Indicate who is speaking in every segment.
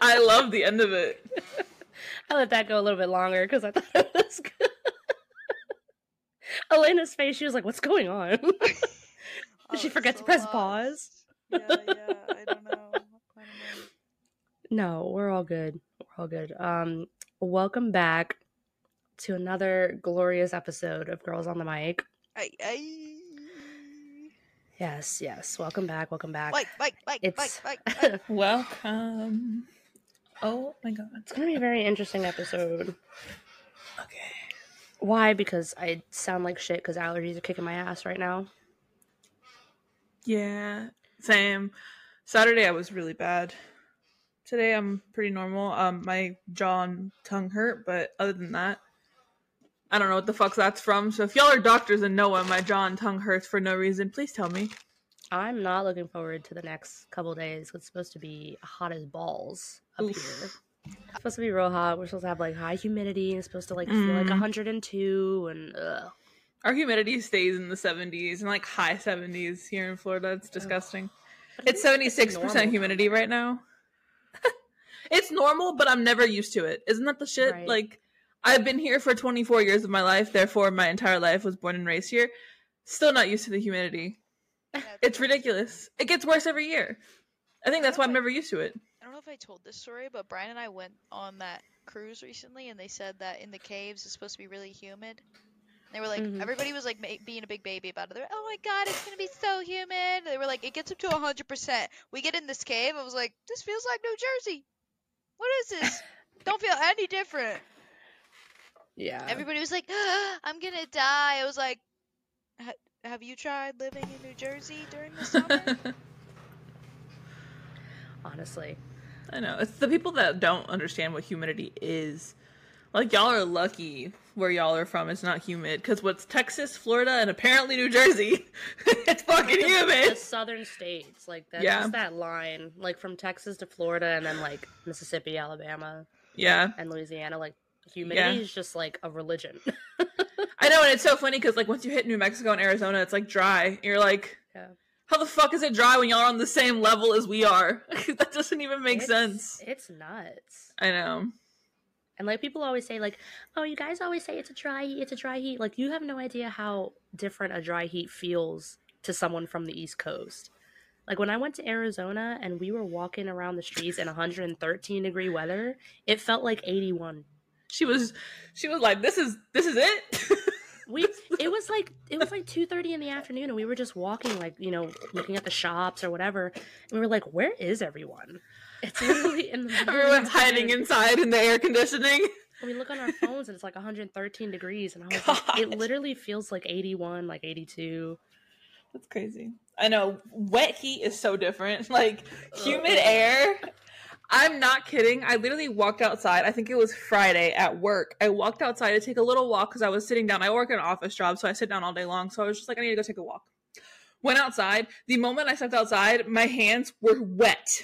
Speaker 1: I love the end of it.
Speaker 2: I let that go a little bit longer because I thought it was good. Elena's face, she was like, "What's going on?" Did
Speaker 3: I
Speaker 2: she
Speaker 3: was
Speaker 2: forget to press
Speaker 3: lost.
Speaker 2: pause?
Speaker 3: Yeah, yeah. I don't know. I don't know.
Speaker 2: No, we're all good. We're all good. Um, welcome back to another glorious episode of Girls on the Mic.
Speaker 3: Ay, ay.
Speaker 2: Yes, yes. Welcome back. Welcome back.
Speaker 3: Mike, Mike, Mike, Mike,
Speaker 2: It's
Speaker 3: Mike, Mike.
Speaker 1: Welcome. Oh my god.
Speaker 2: it's gonna be a very interesting episode.
Speaker 1: Okay.
Speaker 2: Why? Because I sound like shit because allergies are kicking my ass right now.
Speaker 1: Yeah. Same. Saturday I was really bad. Today I'm pretty normal. Um my jaw and tongue hurt, but other than that, I don't know what the fuck that's from. So if y'all are doctors and know why my jaw and tongue hurts for no reason, please tell me.
Speaker 2: I'm not looking forward to the next couple days. It's supposed to be hot as balls up
Speaker 1: Oof.
Speaker 2: here. It's supposed to be real hot. We're supposed to have like high humidity. It's supposed to like feel like
Speaker 1: Mm.
Speaker 2: 102 and ugh.
Speaker 1: Our humidity stays in the 70s and like high 70s here in Florida. It's disgusting. It's 76%
Speaker 2: normal.
Speaker 1: humidity right now. it's normal, but I'm never used to it. Isn't that the shit?
Speaker 2: Right.
Speaker 1: Like, I've been here for 24 years of my life, therefore, my entire life was born and raised here. Still not used to the humidity. It's ridiculous. It gets worse every year. I think that's why I'm never used to it.
Speaker 3: I don't know if I told this story, but Brian and I went on that cruise recently, and they said that in the caves it's supposed to be really humid. They were like,
Speaker 2: Mhm.
Speaker 3: everybody was like ma- being a big baby about it. They're, like, oh my god, it's gonna be so humid. They were like, it gets up to hundred percent. We get in this cave, I was like, this feels like New Jersey. What is this? Don't feel any different.
Speaker 2: Yeah.
Speaker 3: Everybody was like, I'm gonna die. I was like, "Ha- have you tried living in New Jersey during the summer?
Speaker 2: Honestly.
Speaker 1: I know. It's the people that don't understand what humidity is. Like, y'all are lucky where y'all are from. It's not humid. Because what's Texas, Florida, and apparently New Jersey? it's fucking humid.
Speaker 2: the southern states, like that's
Speaker 1: Yeah.
Speaker 2: just that line, like from Texas to Florida, and then like Mississippi, Alabama,
Speaker 1: Yeah.
Speaker 2: and Louisiana. Like humidity
Speaker 1: Yeah.
Speaker 2: is just like a religion.
Speaker 1: I know, and it's so funny because, like, once you hit New Mexico and Arizona, it's like dry. You're like,
Speaker 2: Yeah.
Speaker 1: How the fuck is it dry when y'all are on the same level as we are? that doesn't even make
Speaker 2: It's-
Speaker 1: sense.
Speaker 2: It's nuts.
Speaker 1: I know.
Speaker 2: And like people always say, like, oh, you guys always say it's a dry heat, it's a dry heat. Like you have no idea how different a dry heat feels to someone from the East Coast. Like when I went to Arizona and we were walking around the streets in 113 degree weather, it felt like 81.
Speaker 1: She was, she was like, this is, this is it.
Speaker 2: We it was like it was like 2:30 in the afternoon and we were just walking like, you know, looking at the shops or whatever. And we were like, where is everyone? It's literally in the
Speaker 1: Everyone's hiding inside in the air conditioning.
Speaker 2: And we look on our phones and it's like 113 degrees and I was like, it literally feels like 81, like 82.
Speaker 1: That's crazy. I know. Wet heat is so different. Like humid air. I'm not kidding. I literally walked outside. I think it was Friday at work. I walked outside to take a little walk because I was sitting down. I work in an office job, so I sit down all day long. So I was just like, I need to go take a walk. Went outside. The moment I stepped outside, my hands were wet.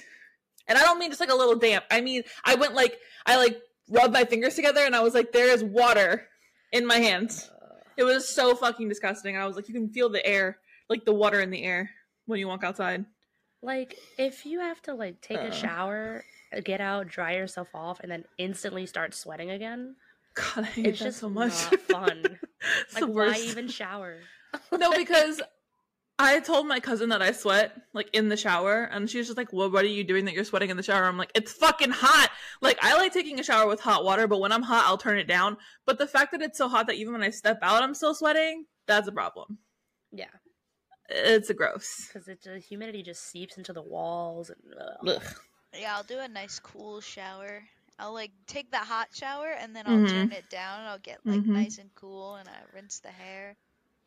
Speaker 1: And I don't mean just like a little damp. I mean, I went like, I like rubbed my fingers together and I was like, there is water in my hands. It was so fucking disgusting. I was like, you can feel the air, like the water in the air when you walk outside.
Speaker 2: Like if you have to like take
Speaker 1: Uh.
Speaker 2: a shower, get out, dry yourself off and then instantly start sweating again,
Speaker 1: God, I hate
Speaker 2: it's
Speaker 1: that
Speaker 2: just
Speaker 1: so much.
Speaker 2: not fun.
Speaker 1: It's
Speaker 2: like why even shower?
Speaker 1: no, because I told my cousin that I sweat like in the shower, and she was just like, "Well, what are you doing that you're sweating in the shower?" I'm like, "It's fucking hot." Like I like taking a shower with hot water, but when I'm hot, I'll turn it down. But the fact that it's so hot that even when I step out, I'm still sweating, that's a problem.
Speaker 2: Yeah,
Speaker 1: It's a gross.
Speaker 2: it the humidity just seeps into the walls and ugh.
Speaker 1: Ugh.
Speaker 3: Yeah, I'll do a nice cool shower. I'll like take the hot shower and then I'll
Speaker 1: Mhm.
Speaker 3: turn it down and I'll get like
Speaker 1: Mhm.
Speaker 3: nice and cool and I rinse the hair.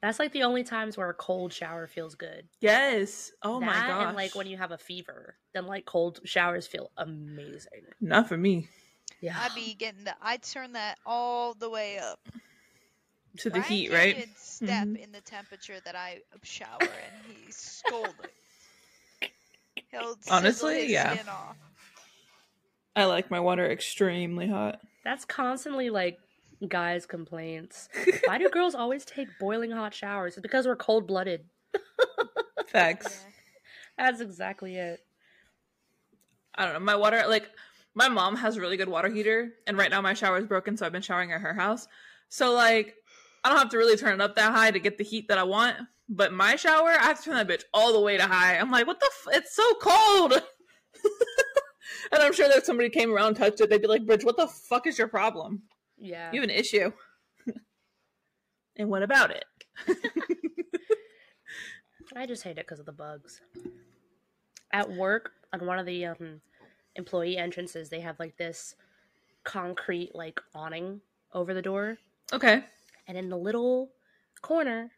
Speaker 2: That's like the only times where a cold shower feels good.
Speaker 1: Yes. Oh
Speaker 2: that
Speaker 1: my gosh.
Speaker 2: and like when you have a fever, then like cold showers feel amazing.
Speaker 1: Not for me.
Speaker 2: Yeah.
Speaker 3: I'd be getting the I'd turn that all the way up.
Speaker 1: To the
Speaker 3: Brian
Speaker 1: heat, right?
Speaker 3: even step
Speaker 1: Mhm.
Speaker 3: in the temperature that I shower in. He's scolding. He'll
Speaker 1: Honestly,
Speaker 3: his
Speaker 1: yeah.
Speaker 3: skin off.
Speaker 1: I like my water extremely hot.
Speaker 2: That's constantly like guys' complaints. Why do girls always take boiling hot showers? It's because we're cold blooded.
Speaker 1: Facts.
Speaker 3: Yeah.
Speaker 2: That's exactly it.
Speaker 1: I don't know. My water, like, my mom has a really good water heater, and right now my shower is broken, so I've been showering at her house. So like, I don't have to really turn it up that high to get the heat that I want. But my shower, I have to turn that bitch all the way to high. I'm like, what the? F- it's so cold. and I'm sure that if somebody came around and touched it, they'd be like, Bridge, what the fuck is your problem?
Speaker 2: Yeah.
Speaker 1: You have an issue. and what about it?
Speaker 2: I just hate it because of the bugs. At work, on one of the um, employee entrances, they have like this concrete like awning over the door,
Speaker 1: Okay.
Speaker 2: And in the little corner,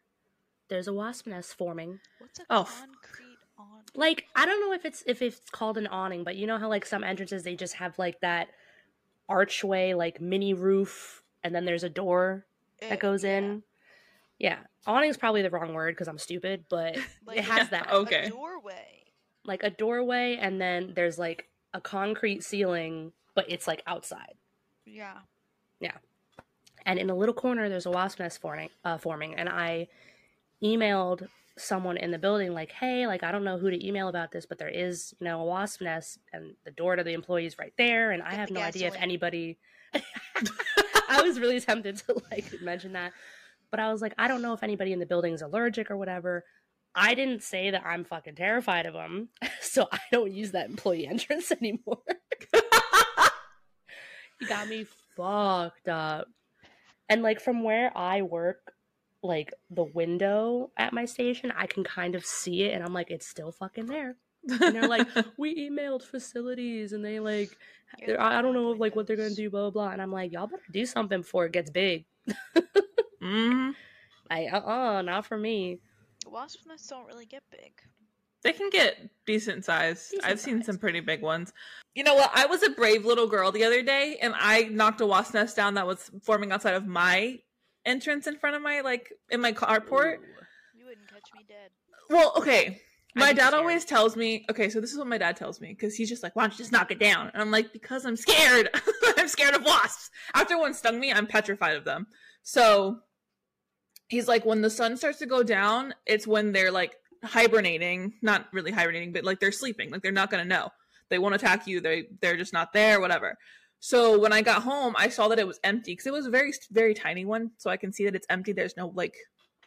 Speaker 2: there's a wasp nest forming.
Speaker 3: What's a
Speaker 1: Oh,
Speaker 3: concrete on?
Speaker 2: Like I don't know if it's if it's called an awning, but you know how like some entrances they just have like that archway, like mini roof, and then there's a door eh, that goes in. Yeah, awning's probably the wrong word because I'm stupid, but
Speaker 3: Like,
Speaker 2: it has that.
Speaker 1: oh. Okay.
Speaker 3: A doorway.
Speaker 2: like a doorway and then there's like a concrete ceiling but it's like outside
Speaker 3: Yeah. Yeah.
Speaker 2: And in a little corner there's a wasp nest forming uh, forming. And i emailed someone in the building like hey like i don't know who to email about this but there is you know a wasp nest and the door to the employees right there and i have no idea if anybody i was really tempted to like mention that. But i was like i don't know if anybody in the building is allergic or whatever. I didn't say that i'm fucking terrified of them so i don't use that employee entrance anymore. You got me fucked up and like from where i work like the window at my station i can kind of see it and i'm like it's still fucking there. And they're like we emailed facilities and they like they're- i don't know like what they're gonna do blah blah blah. And i'm like y'all better do something before it gets big.
Speaker 1: Hmm
Speaker 2: like uh-uh not for me.
Speaker 3: Wasp nests don't really get big.
Speaker 1: They can get decent size.
Speaker 2: Decent
Speaker 1: I've seen
Speaker 2: size.
Speaker 1: some pretty big ones. You know what? I was a brave little girl the other day, and I knocked a wasp nest down that was forming outside of my entrance in front of my like in my carport.
Speaker 2: Ooh.
Speaker 3: You wouldn't catch me dead.
Speaker 1: Well, okay. My
Speaker 2: be
Speaker 1: dad
Speaker 2: scared.
Speaker 1: always tells me, okay, so this is what my dad tells me because he's just like, why don't you just knock it down? And I'm like, because I'm scared. I'm scared of wasps. After one stung me, I'm petrified of them. So he's like, when the sun starts to go down, it's when they're like hibernating, not really hibernating, but like they're sleeping. Like they're not gonna know. They won't attack you. They they're just not there, whatever. So when I got home, I saw that it was empty because it was a very very tiny one. So I can see that it's empty. There's no like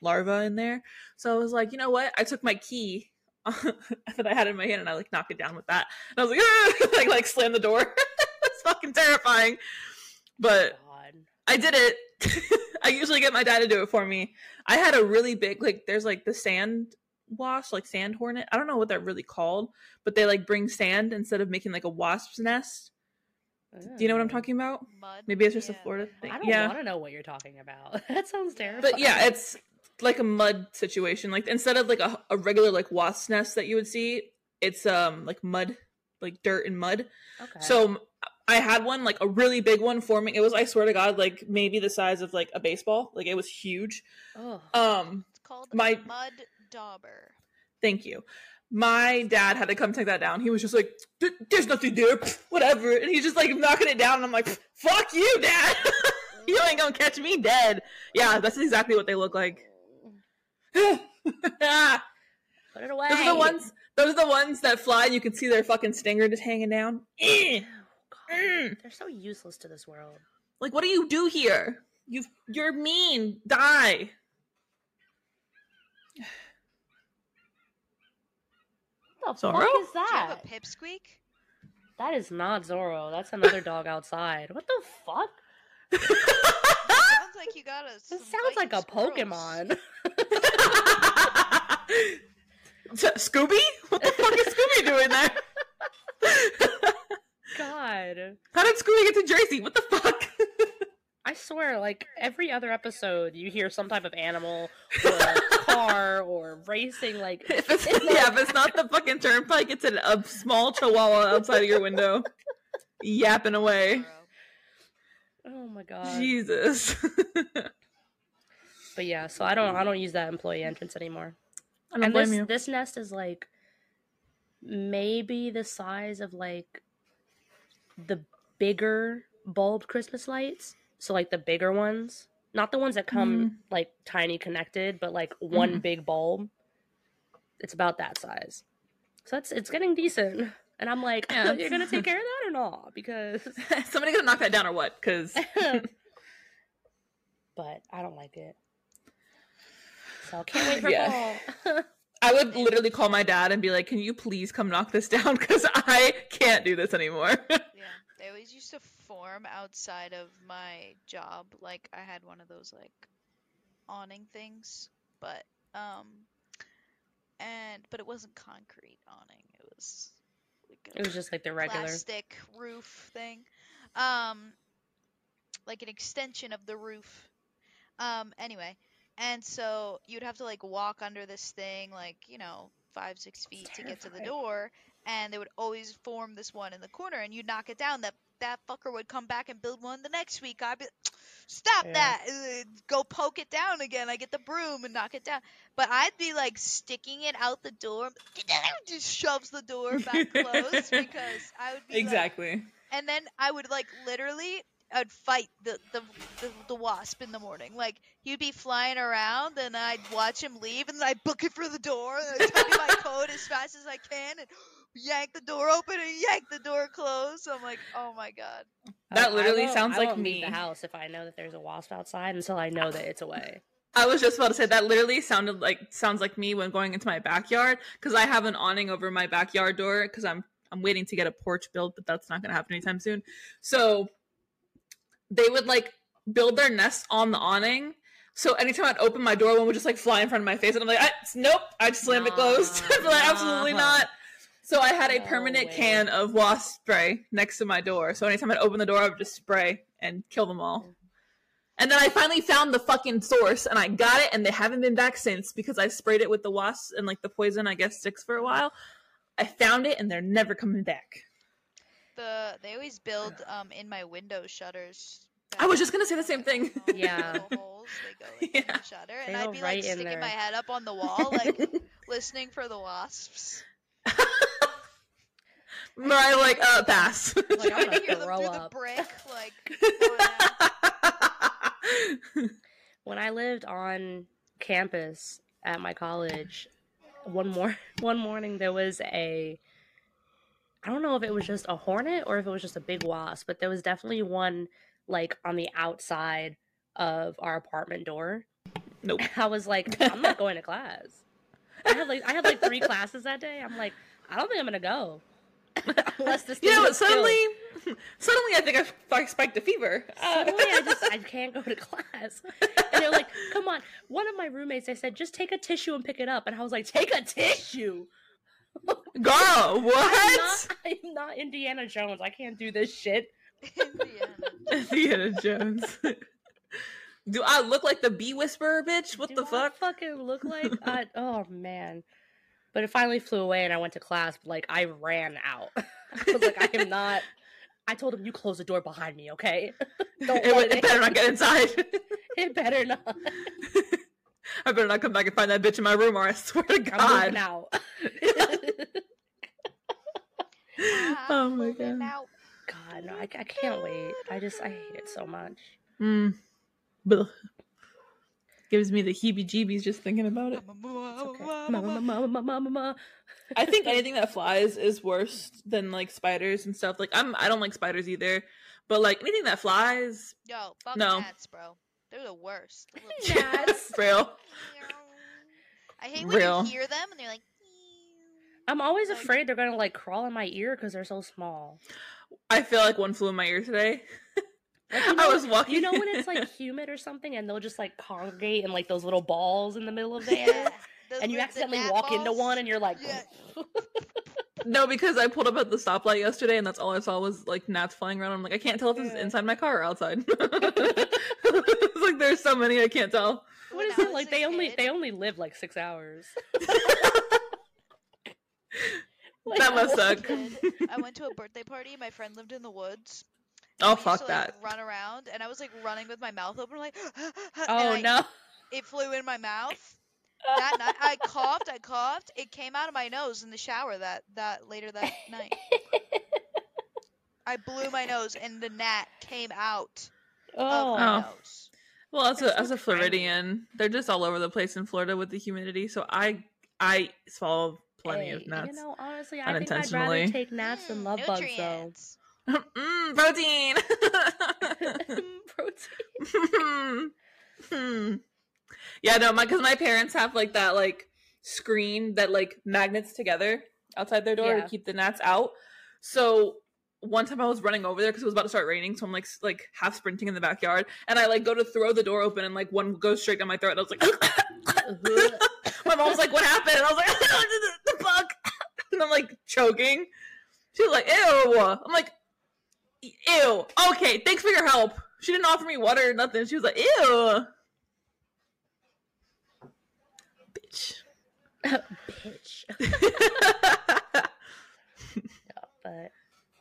Speaker 1: larva in there. So I was like, you know what? I took my key that I had in my hand and I like knocked it down with that. And I was like, ah! like like slam the door. it's fucking terrifying. But
Speaker 2: God.
Speaker 1: I did it. I usually get my dad to do it for me. I had a really big like there's like the sand wasp, like sand hornet. I don't know what they're really called, but they like bring sand instead of making like a wasp's nest. Do you know what I'm talking about?
Speaker 3: Mud.
Speaker 1: Maybe it's just a Florida thing.
Speaker 2: I don't
Speaker 1: Yeah.
Speaker 2: want to know what you're talking about. that sounds terrible.
Speaker 1: But yeah, it's like a mud situation. Like instead of like a, a regular like wasp nest that you would see, it's um like mud, like dirt and mud.
Speaker 2: okay.
Speaker 1: So I had one like a really big one forming. It was I swear to God like maybe the size of like a baseball. Like it was huge.
Speaker 2: Ugh.
Speaker 1: Um,
Speaker 3: It's called
Speaker 1: My-
Speaker 3: mud dauber.
Speaker 1: thank you. My dad had to come take that down. He was just like, "There's nothing there, whatever," and he's just like knocking it down. And I'm like, "Fuck you, dad! you ain't gonna catch me dead." Yeah, that's exactly what they look like.
Speaker 2: Put it away.
Speaker 1: Those are the ones. Those are the ones that fly. and You can see their fucking stinger just hanging down.
Speaker 2: Oh, God.
Speaker 1: Mm.
Speaker 2: They're so useless to this world.
Speaker 1: Like, what do you do here? You you're mean. Die.
Speaker 2: What the
Speaker 1: Zorro?
Speaker 2: fuck is
Speaker 3: Do you have
Speaker 2: that?
Speaker 3: a pipsqueak?
Speaker 2: That is not Zorro. That's another dog outside. What the fuck?
Speaker 3: Sounds like you got a.
Speaker 2: This sounds like a
Speaker 3: squirrels.
Speaker 2: Pokemon.
Speaker 1: S- Scooby? What the fuck is Scooby doing there?
Speaker 2: God.
Speaker 1: How did Scooby get to Jersey? What the fuck?
Speaker 2: I swear, like every other episode, you hear some type of animal or a car or racing. Like,
Speaker 1: if it's, yeah, if it's not the fucking turnpike, it's an, a small chihuahua outside of your window, yapping away.
Speaker 2: oh my god.
Speaker 1: Jesus.
Speaker 2: But yeah, so I don't, I don't use that employee entrance anymore.
Speaker 1: I don't
Speaker 2: and
Speaker 1: blame
Speaker 2: this,
Speaker 1: you.
Speaker 2: this nest is like maybe the size of like the bigger bulb Christmas lights. So like the bigger ones, not the ones that come like tiny connected, but like one
Speaker 1: Mhm.
Speaker 2: big bulb. It's about that size. So it's it's getting decent. And I'm like,
Speaker 1: Yeah.
Speaker 2: you're gonna take care of that or not? Because,
Speaker 1: Somebody gonna knock that down or what? Because
Speaker 2: but I don't like it. So can't wait for
Speaker 1: Yeah.
Speaker 2: fall.
Speaker 1: I would literally call my dad and be like, "Can you please come knock this down? Because I can't do this anymore."
Speaker 3: Yeah, they always used to form outside of my job. Like I had one of those like awning things, but um, and but it wasn't concrete awning. It was like
Speaker 2: it was just like the regular.
Speaker 3: plastic roof thing, um, like an extension of the roof. Um, anyway, and so you'd have to like walk under this thing, like you know, five six feet to get to the door, and they would always form this one in the corner, and you'd knock it down. That that fucker would come back and build one the next week. I'd be, stop
Speaker 2: Yeah.
Speaker 3: that! Uh, Go poke it down again. I get the broom and knock it down. But I'd be like sticking it out the door, just shoves the door back closed because I would be like,
Speaker 1: exactly.
Speaker 3: and then I would like literally I'd fight the, the the the wasp in the morning. Like he'd be flying around and I'd watch him leave and then I'd book it for the door and I'd tuck my coat as fast as I can and yank the door open and yank the door closed. I'm like, oh my god.
Speaker 1: That
Speaker 2: I- I
Speaker 1: literally sounds
Speaker 2: I
Speaker 1: like
Speaker 2: won't leave
Speaker 1: me.
Speaker 2: the house if I know that there's a wasp outside until I know that it's away.
Speaker 1: I was just about to say that literally sounded like sounds like me when going into my backyard because I have an awning over my backyard door because I'm I'm waiting to get a porch built, but that's not gonna happen anytime soon. So they would like build their nest on the awning. So anytime I'd open my door, one would just like fly in front of my face, and I'm like, I, nope, I just slammed it closed. Like, absolutely
Speaker 2: nah.
Speaker 1: not. So I had a
Speaker 2: No
Speaker 1: permanent
Speaker 2: way.
Speaker 1: can of wasp spray next to my door. So anytime I'd open the door, I would just spray and kill them all. And then I finally found the fucking source and I got it and they haven't been back since because I sprayed it with the wasps and like the poison I guess sticks for a while. I found it and they're never coming back.
Speaker 3: The they always build um in my window shutters.
Speaker 1: I was just gonna say the same thing.
Speaker 2: Yeah.
Speaker 3: holes, they go like in
Speaker 1: Yeah.
Speaker 3: the shutter,
Speaker 2: They
Speaker 3: and I'd be
Speaker 2: right
Speaker 3: like sticking
Speaker 2: there.
Speaker 3: my head up on the wall, like listening for the wasps.
Speaker 1: Mariah like, uh, pass.
Speaker 2: Like, I'm
Speaker 3: Trying
Speaker 2: gonna
Speaker 3: hear them
Speaker 2: throw
Speaker 3: through
Speaker 2: up.
Speaker 3: the brick, like.
Speaker 2: when I lived on campus at my college, one more one morning there was a I don't know if it was just a hornet or if it was just a big wasp, but there was definitely one like on the outside of our apartment door.
Speaker 1: nope.
Speaker 2: I was like, I'm not going to class. I had like I had like three classes that day. I'm like, I don't think I'm gonna go. Unless this
Speaker 1: You know what?
Speaker 2: gets killed.
Speaker 1: Suddenly, suddenly I think I, I spiked a fever.
Speaker 2: Suddenly, I just I can't go to class. And they're like, "Come on!" One of my roommates, they said, "Just take a tissue and pick it up." And I was like, "Take a tissue."
Speaker 1: Girl,
Speaker 2: I'm
Speaker 1: what?
Speaker 2: not, I'm not Indiana Jones. I can't do this shit.
Speaker 3: Indiana.
Speaker 1: Indiana Jones. Do I look like the bee whisperer, bitch? What
Speaker 2: Do
Speaker 1: the
Speaker 2: I
Speaker 1: fuck?
Speaker 2: fucking look like? I, oh man. But it finally flew away, and I went to class. But like, I ran out. I was like, I am not. I told him, "You close the door behind me, okay? Don't
Speaker 1: It,
Speaker 2: let
Speaker 1: it better not get inside.
Speaker 2: It better not.
Speaker 1: I better not come back and find that bitch in my room, or I swear to God.
Speaker 2: I'm moving
Speaker 1: God.
Speaker 2: out."
Speaker 1: Oh my God.
Speaker 3: out.
Speaker 2: God, no, I, I can't wait. I just I hate it so much.
Speaker 1: Mm. Blech. Gives me the heebie-jeebies just thinking about it. I think anything that flies is worse than like spiders and stuff. Like I'm, I don't like spiders either. But like anything that flies,
Speaker 3: Yo, fuck
Speaker 1: No.
Speaker 3: gnats, bro. They're the worst. The little-
Speaker 2: Gnats.
Speaker 1: real.
Speaker 3: I hate when
Speaker 1: Real.
Speaker 3: you hear them and they're like.
Speaker 2: I'm always
Speaker 3: Like-
Speaker 2: afraid they're gonna like crawl in my ear because they're so small.
Speaker 1: I feel like one flew in my ear today.
Speaker 2: Like, you
Speaker 1: I was walking.
Speaker 2: You know when it's like humid or something, and they'll just like congregate in like those little balls in the middle of the air,
Speaker 3: Yeah,
Speaker 2: and you accidentally
Speaker 3: gnat
Speaker 2: walk into one, and you're like, oh.
Speaker 3: Yeah.
Speaker 1: No, because I pulled up at the stoplight yesterday, and that's all I saw was like gnats flying around. I'm like, I can't tell if this is inside my car or outside. it's like there's so many I can't tell.
Speaker 2: what
Speaker 3: When
Speaker 2: is it like?
Speaker 3: a
Speaker 2: They only they only live like six hours.
Speaker 1: That must
Speaker 3: I
Speaker 1: suck.
Speaker 3: kid, I went to a birthday party. My friend lived in the woods.
Speaker 1: Oh
Speaker 3: We used
Speaker 1: fuck
Speaker 3: to,
Speaker 1: that.
Speaker 3: like, run around, and I was like running with my mouth open, like. and
Speaker 2: Oh
Speaker 3: I-
Speaker 2: no!
Speaker 3: It flew in my mouth. That night, I coughed. I coughed. It came out of my nose in the shower. That that later that night, I blew my nose, and the gnat came out
Speaker 2: Oh,
Speaker 3: of my
Speaker 1: Oh.
Speaker 3: nose.
Speaker 1: Well, as a as a Floridian, they're just all over the place in Florida with the humidity. So I I swallow plenty
Speaker 2: Hey,
Speaker 1: of nuts.
Speaker 2: You know, honestly, I think I'd
Speaker 1: unintentionally.
Speaker 2: rather take gnats than
Speaker 3: Mm,
Speaker 2: love bugs, though.
Speaker 1: Mm, protein.
Speaker 2: Protein.
Speaker 1: Hmm. yeah, no, my because my parents have like that like screen that like magnets together outside their door
Speaker 2: Yeah.
Speaker 1: to keep the gnats out. So one time I was running over there because it was about to start raining, so I'm like like half sprinting in the backyard, and I like go to throw the door open, and like one goes straight down my throat, and I was like, my mom was like, "What happened?" And I was like, the, "The bug," and I'm like choking. She was like, "Ew." I'm like, "Ew." Okay, thanks for your help. She didn't offer me water or nothing. She was like, "Ew." Bitch.
Speaker 2: Bitch. But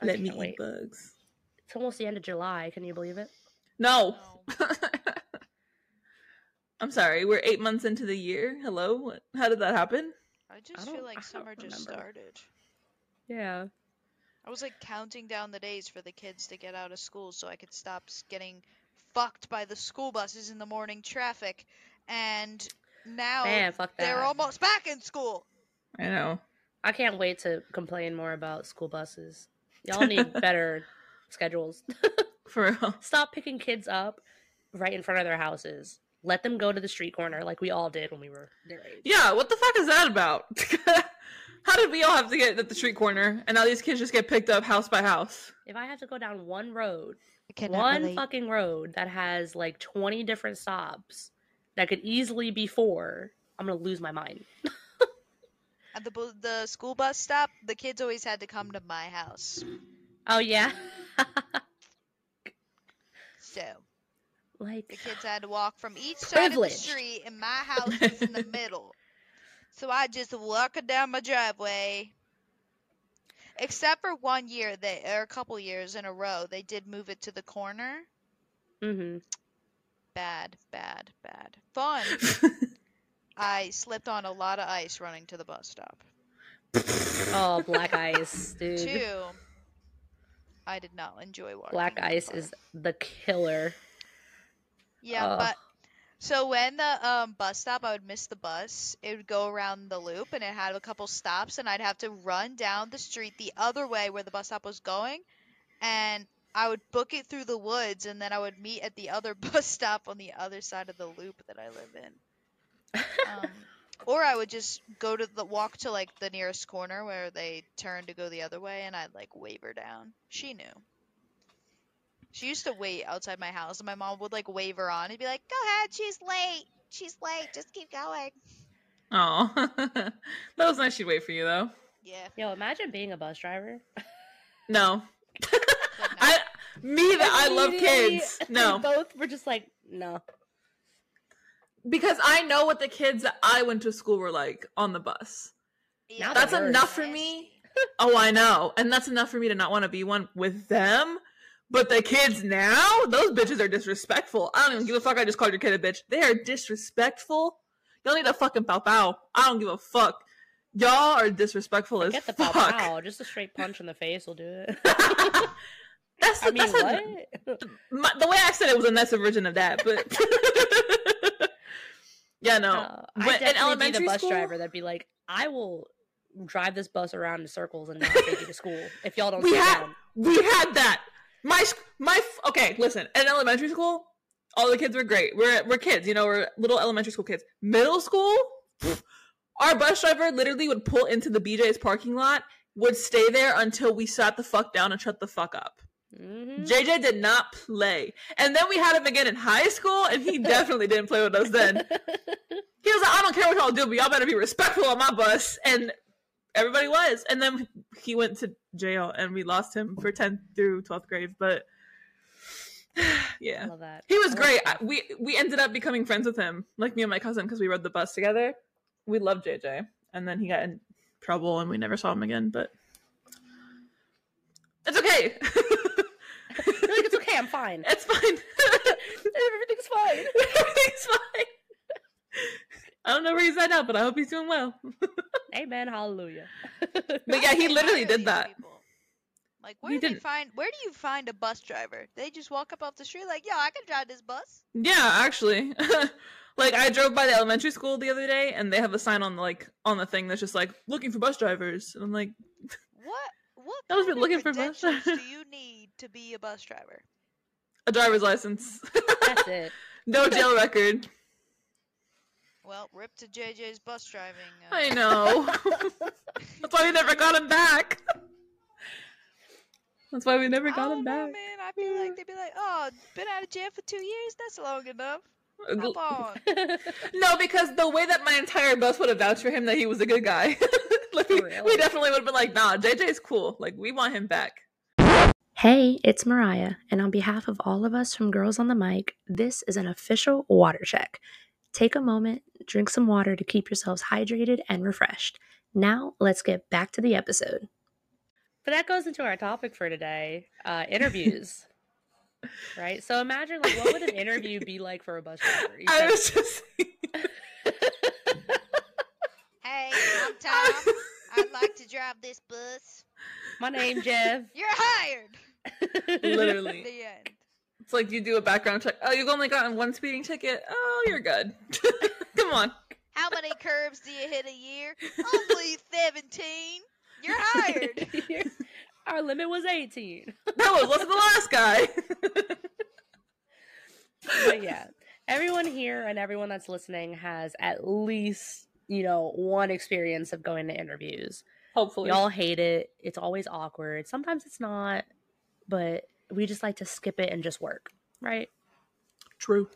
Speaker 2: I
Speaker 1: Let me
Speaker 2: can't wait.
Speaker 1: eat bugs.
Speaker 2: It's almost the end of July. Can you believe it?
Speaker 1: No.
Speaker 3: No.
Speaker 1: I'm sorry. We're eight months into the year. Hello. How did that happen?
Speaker 3: I just
Speaker 2: don't-
Speaker 3: feel like
Speaker 2: don't
Speaker 3: summer just
Speaker 2: remember.
Speaker 3: started.
Speaker 2: Yeah.
Speaker 3: I was like counting down the days for the kids to get out of school so I could stop getting fucked by the school buses in the morning traffic. And now
Speaker 2: Man,
Speaker 3: they're almost back in school.
Speaker 1: I know.
Speaker 2: I can't wait to complain more about school buses. Y'all need better schedules.
Speaker 1: For real.
Speaker 2: Stop picking kids up right in front of their houses. Let them go to the street corner like we all did when we were their age.
Speaker 1: Yeah, what the fuck is that about? How did we all have to get at the street corner and now these kids just get picked up house by house?
Speaker 2: If I have to go down one road, one
Speaker 3: relate.
Speaker 2: fucking road that has like 20 different stops that could easily be four, I'm gonna lose my mind.
Speaker 3: At the bu- the school bus stop, the kids always had to come to my house.
Speaker 2: Oh, yeah.
Speaker 3: So
Speaker 2: like the
Speaker 3: kids had to walk from each side of the street, and my house was in the middle. So I just walk it down my driveway. Except for one year, they or a couple years in a row, they did move it to the corner.
Speaker 2: Mm hmm
Speaker 3: Bad, bad, bad. Fun. I slipped on a lot of ice running to the bus stop.
Speaker 2: oh, black ice, dude.
Speaker 3: Two, I did not enjoy walking.
Speaker 2: Black ice is the killer.
Speaker 3: Yeah,
Speaker 2: Ugh.
Speaker 3: but so when the um, bus stop, I would miss the bus. It would go around the loop, and it had a couple stops, and I'd have to run down the street the other way where the bus stop was going, and I would book it through the woods, and then I would meet at the other bus stop on the other side of the loop that I live in. Um, or I would just go to the walk to like the nearest corner where they turn to go the other way, and I'd like wave her down. She knew. She used to wait outside my house, and my mom would like wave her on and be like, "Go ahead, she's late. She's late. Just keep going."
Speaker 1: Oh, that was nice. She'd wait for you though.
Speaker 3: Yeah.
Speaker 2: Yo, imagine being a bus driver.
Speaker 1: No,
Speaker 3: no.
Speaker 1: I me that I love kids. No,
Speaker 2: both were just like, no.
Speaker 1: because I know what the kids that I went to school were like on the bus.
Speaker 3: Yeah,
Speaker 1: That's enough for me. Oh, I know, and that's enough for me to not want to be one with them. But the kids now, those bitches are disrespectful. I don't even give a fuck. I just called your kid a bitch. They are disrespectful. Y'all need a fucking pow pow. I don't give a fuck. Y'all are disrespectful as
Speaker 2: Get the
Speaker 1: fuck.
Speaker 2: pow pow. Just a straight punch in the face will do it.
Speaker 1: that's the,
Speaker 2: I mean,
Speaker 1: that's a-
Speaker 2: what?
Speaker 1: my, the way I said it was a nicer version of that, but yeah, no.
Speaker 2: Uh,
Speaker 1: When-
Speaker 2: I'd
Speaker 1: in
Speaker 2: definitely be the bus
Speaker 1: school-
Speaker 2: driver that'd be like, I will drive this bus around in circles and not take you to school if y'all don't
Speaker 1: We had
Speaker 2: down.
Speaker 1: we had that. My my okay. Listen, in elementary school, all the kids were great. We're we're kids, you know, we're little elementary school kids. Middle school, our bus driver literally would pull into the BJ's parking lot, would stay there until we sat the fuck down and shut the fuck up.
Speaker 2: Mhm.
Speaker 1: JJ did not play, and then we had him again in high school, and he definitely didn't play with us then. He was like, I don't care what y'all do, but y'all better be respectful on my bus. And everybody was. And then he went to jail and we lost him for 10th through 12th grade. But yeah. He was great. I- We we ended up becoming friends with him, like me and my cousin, because we rode the bus together. We loved JJ. And then he got in trouble and we never saw him again, but it's okay.
Speaker 2: You're like, it's okay, I'm fine.
Speaker 1: it's fine.
Speaker 2: Everything's fine.
Speaker 1: Everything's fine. I don't know where he's at now, but I hope he's doing well.
Speaker 2: Amen. Hallelujah.
Speaker 1: But yeah, he literally did that.
Speaker 3: people. Like, where
Speaker 1: He
Speaker 3: do they
Speaker 1: didn't.
Speaker 3: find? Where do you find a bus driver? They just walk up off the street like, "Yo, I can drive this bus."
Speaker 1: Yeah, actually. Like I drove by the elementary school the other day, and they have a sign on the like on the thing that's just like looking for bus drivers. And I'm like,
Speaker 3: What? What
Speaker 1: I was
Speaker 3: kind of
Speaker 1: looking for bus
Speaker 3: credentials do you need to be a bus driver?
Speaker 1: a driver's license,
Speaker 2: That's it.
Speaker 1: no jail record.
Speaker 3: Well, rip to JJ's bus driving. Uh,
Speaker 1: I know. that's why we never got him back. That's why we never
Speaker 3: I
Speaker 1: got
Speaker 3: don't
Speaker 1: him
Speaker 3: know,
Speaker 1: back.
Speaker 3: man. I feel like they'd be like, "Oh, been out of jail for two years. That's long enough. Hop on."
Speaker 1: No, because the way that my entire bus would have vouched for him that he was a good guy. like, we, we definitely would have been like, nah, JJ's cool. Like, we want him back.
Speaker 2: Hey, it's Mariah, and on behalf of all of us from Girls on the Mic, this is an official water check. Take a moment, drink some water to keep yourselves hydrated and refreshed. Now, let's get back to the episode. But that goes into our topic for today uh, interviews. right? So imagine, like, what would an interview be like for a bus driver? You
Speaker 1: I
Speaker 2: said-
Speaker 1: was just
Speaker 3: Hey, I'm Tom. I'd like to drive this bus.
Speaker 2: My name, Jeff.
Speaker 3: You're hired.
Speaker 1: literally.
Speaker 3: The end.
Speaker 1: It's like you do a background check. Oh, you've only gotten one speeding ticket. Oh, you're good. Come on.
Speaker 3: How many curbs do you hit a year? Only 17. You're hired.
Speaker 2: Our limit was 18.
Speaker 1: That was less than the last guy.
Speaker 2: but yeah, everyone here and everyone that's listening has at least, you know, one experience of going to interviews.
Speaker 1: Hopefully.
Speaker 2: We all hate it. It's always awkward. Sometimes it's not, but we just like to skip it and just work, right?
Speaker 1: True.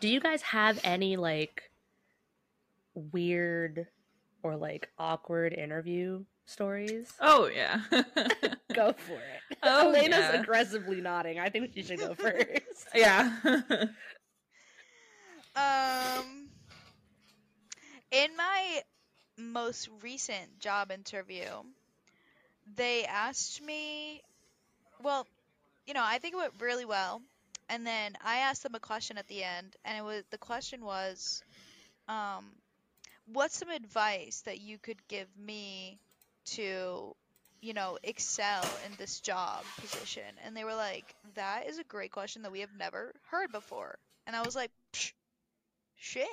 Speaker 2: Do you guys have any like weird or like awkward interview stories?
Speaker 1: Oh, yeah.
Speaker 2: Go for it.
Speaker 1: Oh,
Speaker 2: Elena's
Speaker 1: yeah.
Speaker 2: aggressively nodding. I think she should go first.
Speaker 1: yeah.
Speaker 3: Um, in my most recent job interview, they asked me, well, you know, I think it went really well. And then I asked them a question at the end, and it was the question was, um, what's some advice that you could give me to, you know, excel in this job position? And they were like, that is a great question that we have never heard before. And I was like, shit,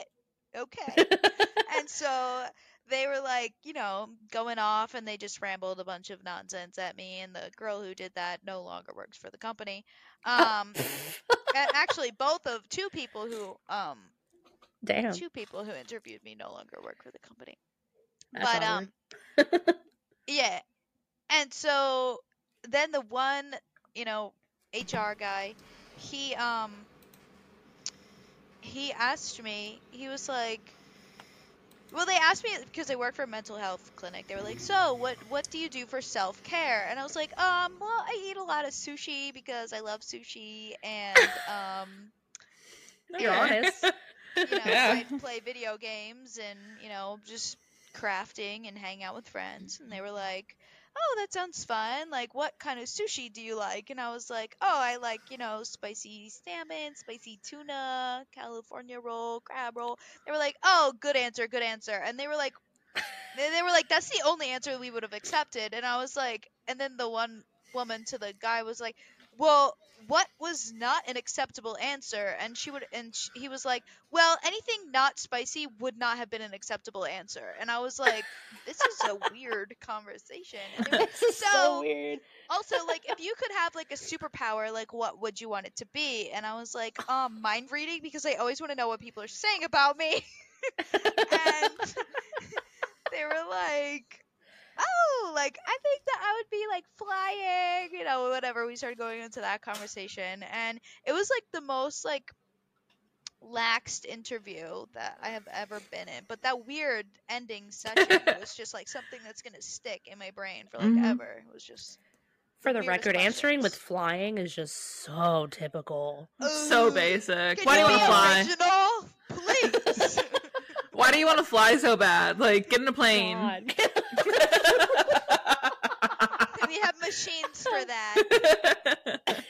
Speaker 3: okay. and so they were like, you know, going off and they just rambled a bunch of nonsense at me. And the girl who did that no longer works for the company. Um, and actually, both of two people who, um,
Speaker 2: Damn.
Speaker 3: two people who interviewed me no longer work for the company.
Speaker 2: That's
Speaker 3: but um, yeah. And so then the one, you know, HR guy, he um he asked me, he was like well, they asked me because I work for a mental health clinic. They were like, "So, what what do you do for self care?" And I was like, "Um, well, I eat a lot of sushi because I love sushi, and um,
Speaker 2: You're
Speaker 1: Okay.
Speaker 2: honest.
Speaker 3: you know,
Speaker 1: Yeah.
Speaker 3: I play video games and you know just crafting and hang out with friends." And they were like, "Oh, that sounds fun. Like, what kind of sushi do you like?" And I was like, "Oh, I like you know spicy salmon, spicy tuna, California roll, crab roll." They were like, "Oh, good answer, good answer." And they were like, they, were like, "That's the only answer we would have accepted." And I was like, and then the one woman to the guy was like, "Well, what was not an acceptable answer?" And she would, and sh he was like, "Well, anything not spicy would not have been an acceptable answer." And I was like, "This is a weird conversation." And they were like,
Speaker 2: this is so,
Speaker 3: So-
Speaker 2: weird.
Speaker 3: also like if you could have like a superpower like what would you want it to be and i was like um mind reading because i always want to know what people are saying about me and they were like oh like i think that i would be like flying you know whatever we started going into that conversation and it was like the most like laxed interview that i have ever been in but that weird ending session was just like something that's gonna stick in my brain for like
Speaker 1: Mhm.
Speaker 3: ever it was just
Speaker 2: For the
Speaker 3: weirdest
Speaker 2: record, answering with flying is just so typical.
Speaker 1: so basic.
Speaker 3: Can
Speaker 1: Why do you
Speaker 3: you
Speaker 1: want to fly?
Speaker 3: original, please?
Speaker 1: Why do you want to fly so bad? Like, get in a plane.
Speaker 2: God.
Speaker 3: we have machines for that.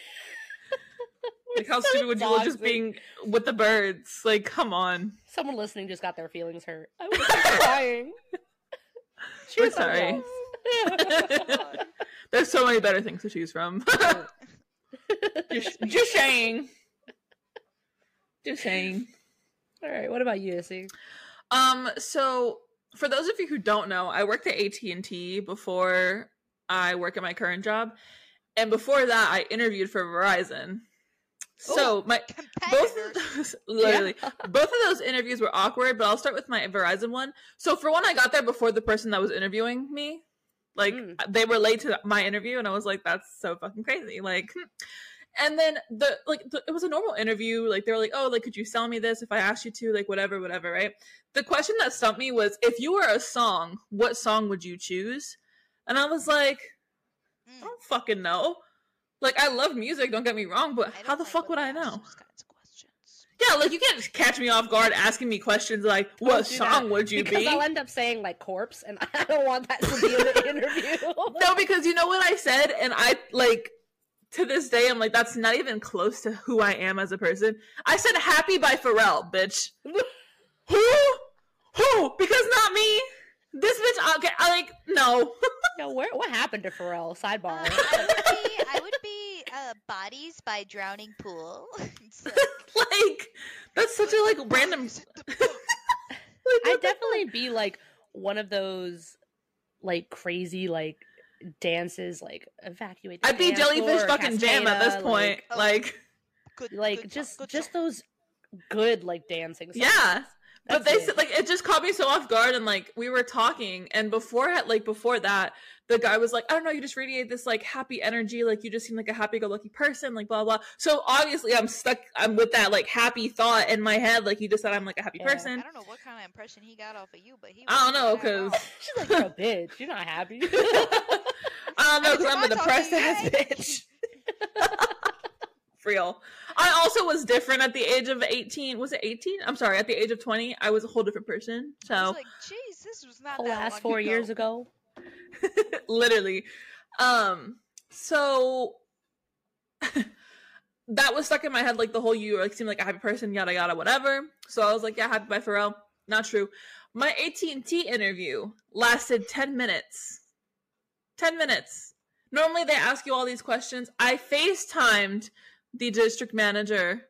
Speaker 1: like, how
Speaker 2: So
Speaker 1: stupid would you look just being with the birds? Like, come on.
Speaker 2: Someone listening just got their feelings hurt. I was crying. She
Speaker 1: We're
Speaker 2: was
Speaker 1: sorry. There's so many better things to choose from. just, just saying. Just saying.
Speaker 2: All right. What about you, Issy?
Speaker 1: Um, so for those of you who don't know, I worked at AT and T before I work at my current job, and before that, I interviewed for Verizon. So my both of those literally
Speaker 2: Yeah.
Speaker 1: both of those interviews were awkward, but I'll start with my Verizon one. So for one, I got there before the person that was interviewing me. Like
Speaker 2: Mm.
Speaker 1: they were late to my interview, and I was like, "That's so fucking crazy!" Like, and then the like the, it was a normal interview. Like they were like, "Oh, like could you sell me this if I asked you to?" Like whatever, whatever. Right. The question that stumped me was, "If you were a song, what song would you choose?" And I was like, "I
Speaker 3: Mm.
Speaker 1: don't fucking know." Like I love music, don't get me wrong, but how the
Speaker 3: like
Speaker 1: fuck would I know?
Speaker 3: kinds of questions.
Speaker 1: Yeah, like you can't catch me off guard asking me questions like, "What
Speaker 2: Don't that,
Speaker 1: song would you
Speaker 2: because
Speaker 1: be?"
Speaker 2: I'll end up saying like corpse, and I don't want that to be in the interview.
Speaker 1: no, because you know what I said, and I like to this day, I'm like, that's not even close to who I am as a person. I said "Happy" by Pharrell, bitch. who? Who? Because not me. This bitch. Okay, I like no.
Speaker 2: Yo, where what happened to Pharrell?
Speaker 3: Uh,
Speaker 2: Sidebar.
Speaker 3: I would be, I would be uh, Bodies by Drowning Pool. It's like,
Speaker 1: like that's such a like random.
Speaker 3: bodies at the bar.
Speaker 2: I'd definitely be like one of those like crazy like dances, like evacuate. The
Speaker 1: I'd be jellyfish
Speaker 2: floor,
Speaker 1: fucking jam at this
Speaker 2: Castaneda,
Speaker 1: point.
Speaker 3: Oh.
Speaker 1: Like,
Speaker 3: Good,
Speaker 2: Like, like
Speaker 3: good song,
Speaker 2: just
Speaker 3: good
Speaker 2: just
Speaker 3: song.
Speaker 2: those good like dancing. Songs.
Speaker 1: yeah. But they said like it just caught me so off guard and like we were talking and before like before that the guy was like I don't know you just radiate this like happy energy like you just seem like a happy go lucky person like blah blah so obviously I'm stuck I'm with that like happy thought in my head like you just said I'm like a happy
Speaker 2: Yeah.
Speaker 1: person
Speaker 3: I don't know what kind of impression he got off of you, but he.
Speaker 1: I don't know
Speaker 3: not at all.
Speaker 1: because
Speaker 2: She's like, you're a bitch. You're not happy.
Speaker 1: I don't know because I'm
Speaker 3: "I'm
Speaker 1: a depressed ass bitch for real. I also was different at the age of 18 was it 18 I'm sorry at the age of 20 I was a whole different person so
Speaker 3: like, jeez, this was not
Speaker 2: the
Speaker 3: that
Speaker 2: last
Speaker 3: long
Speaker 2: four
Speaker 3: ago.
Speaker 2: years ago.
Speaker 1: literally. Um so that was stuck in my head like the whole you like seem like a happy person yada yada whatever. So i was like yeah happy by pharrell. Not true. My at&t interview lasted 10 minutes. 10 minutes. Normally they ask you all these questions. I facetimed the district manager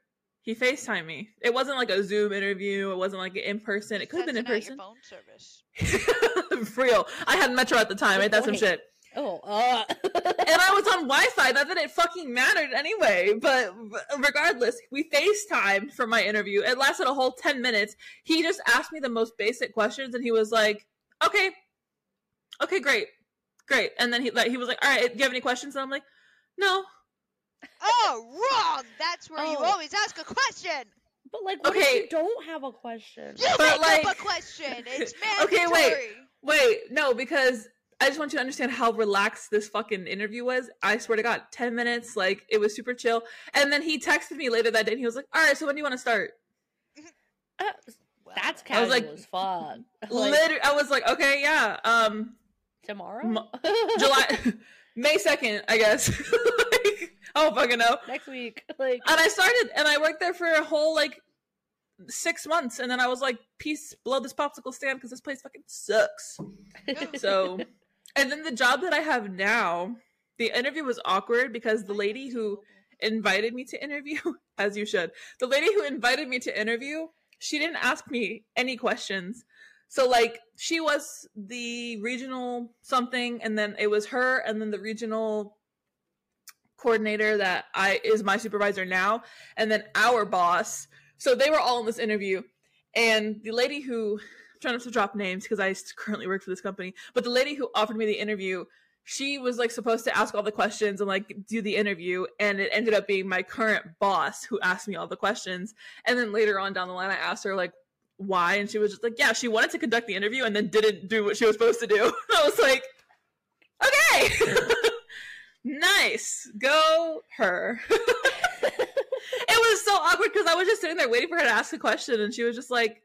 Speaker 1: he facetimed me it wasn't like a zoom interview it wasn't like an in-person it could have been in person.
Speaker 3: phone service.
Speaker 1: for real i had metro at the time ain't that some shit
Speaker 2: Oh, uh.
Speaker 1: and I was on Wi-Fi. Not that it fucking mattered anyway. But regardless, we FaceTimed for my interview. It lasted a whole ten minutes. He just asked me the most basic questions, and he was like, "Okay, okay, great, great." And then he like he was like, "All right, do you have any questions?" And I'm like, "No."
Speaker 3: Oh, wrong! That's where you
Speaker 2: Oh.
Speaker 3: always ask a question.
Speaker 2: but like, what if
Speaker 1: Okay.
Speaker 2: you don't have a question?
Speaker 3: You
Speaker 1: But,
Speaker 3: make
Speaker 1: like-
Speaker 3: up a question. It's mandatory.
Speaker 1: Okay,
Speaker 3: mandatory.
Speaker 1: wait. Wait, no, because I just want you to understand how relaxed this fucking interview was. I swear to God, 10 minutes, like, it was super chill. And then he texted me later that day and he was like, All right, so when do you want to start?
Speaker 2: Uh,
Speaker 3: Well,
Speaker 2: that's
Speaker 3: then.
Speaker 2: casual
Speaker 1: was like,
Speaker 2: as fuck. Like,
Speaker 1: Liter- I was like, Okay, yeah. Um,
Speaker 2: tomorrow,
Speaker 1: Mo- July, May 2nd, I guess. Don't fucking know.
Speaker 2: next week. Like,
Speaker 1: And I started and I worked there for a whole, like, six months. And then I was like, Peace, blow this popsicle stand because this place fucking sucks. So, and then the job that I have now, the interview was awkward because the lady who invited me to interview, as you should, the lady who invited me to interview, she didn't ask me any questions. So, like, she was the regional something, and then it was her, and then the regional coordinator that I is my supervisor now, and then our boss. So they were all in this interview, and the lady who I'm trying not to drop names because I currently work for this company, but the lady who offered me the interview, she was like supposed to ask all the questions and like do the interview, and it ended up being my current boss who asked me all the questions. And then later on down the line, I asked her like why, and she was just like, yeah, she wanted to conduct the interview and then didn't do what she was supposed to do. I was like, okay. nice. Go her. it was so awkward because I was just sitting there waiting for her to ask a question and she was just like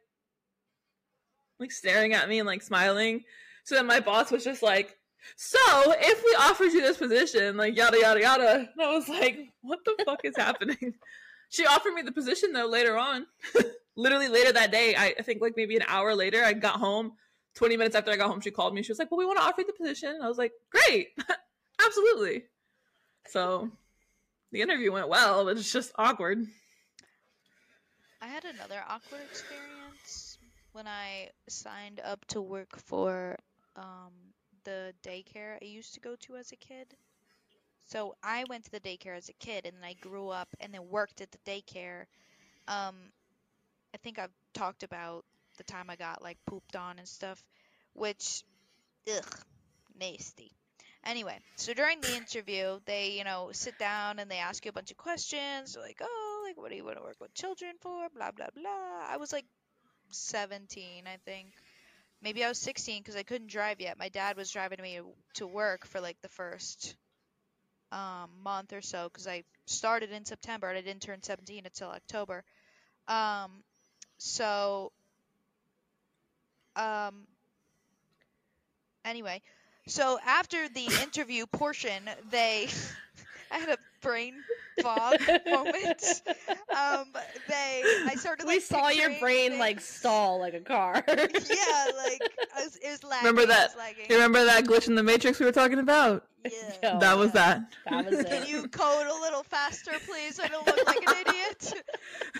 Speaker 1: like staring at me and like smiling. So then my boss was just like, So if we offered you this position, like yada yada yada, and I was like, What the fuck is happening? She offered me the position though later on. Literally later that day, I, I think like maybe an hour later, I got home. 20 minutes after I got home, she called me. She was like, Well, we want to offer you the position. And I was like, Great. Absolutely. So the interview went well, but it's just awkward.
Speaker 3: I had another awkward experience when I signed up to work for um, the daycare I used to go to as a kid. So I went to the daycare as a kid, and then I grew up and then worked at the daycare. Um, I think I've talked about the time I got like pooped on and stuff, which, ugh, nasty. Anyway, so during the interview, they, you know, sit down and they ask you a bunch of questions. They're like, oh, like, what do you want to work with children for? Blah, blah, blah. I was like 17, I think. Maybe I was 16 because I couldn't drive yet. My dad was driving me to work for like the first um, month or so because I started in September and I didn't turn 17 until October. Um, so, um, anyway, so after the interview portion, they I had a brain fog moment. Um, they I started like
Speaker 2: we saw your brain
Speaker 3: things.
Speaker 2: like stall like a car.
Speaker 3: yeah, like I was, it was lagging.
Speaker 1: Remember that-
Speaker 3: lagging.
Speaker 1: You remember that glitch in the Matrix we were talking about?
Speaker 3: Yeah.
Speaker 2: Yo,
Speaker 1: that was
Speaker 3: yeah.
Speaker 1: that.
Speaker 2: That was it.
Speaker 3: Can you code a little faster, please? I don't look like an idiot.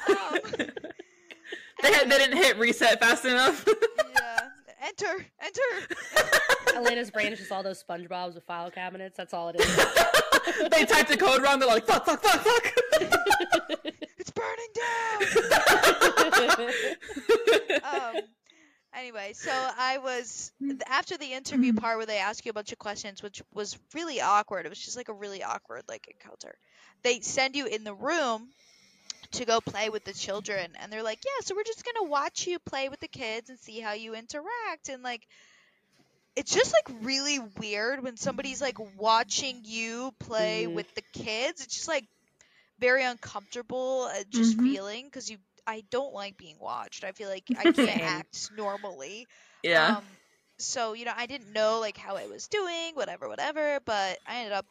Speaker 3: Um,
Speaker 1: they, had, they didn't hit reset fast enough.
Speaker 3: yeah. Enter, enter.
Speaker 2: Elena's brain is just all those SpongeBob's with file cabinets. That's all it is.
Speaker 1: they typed the code wrong. They're like, fuck, fuck, fuck, fuck.
Speaker 3: It's burning down. um anyway so i was after the interview part where they ask you a bunch of questions which was really awkward it was just like a really awkward like encounter they send you in the room to go play with the children and they're like yeah so we're just gonna watch you play with the kids and see how you interact and like it's just like really weird when somebody's like watching you play
Speaker 2: Mhm.
Speaker 3: with the kids it's just like very uncomfortable uh, just
Speaker 1: Mhm.
Speaker 3: feeling because you I don't like being watched. I feel like I can't act normally.
Speaker 1: yeah.
Speaker 3: Um, so you know, I didn't know like how I was doing, whatever, whatever. But I ended up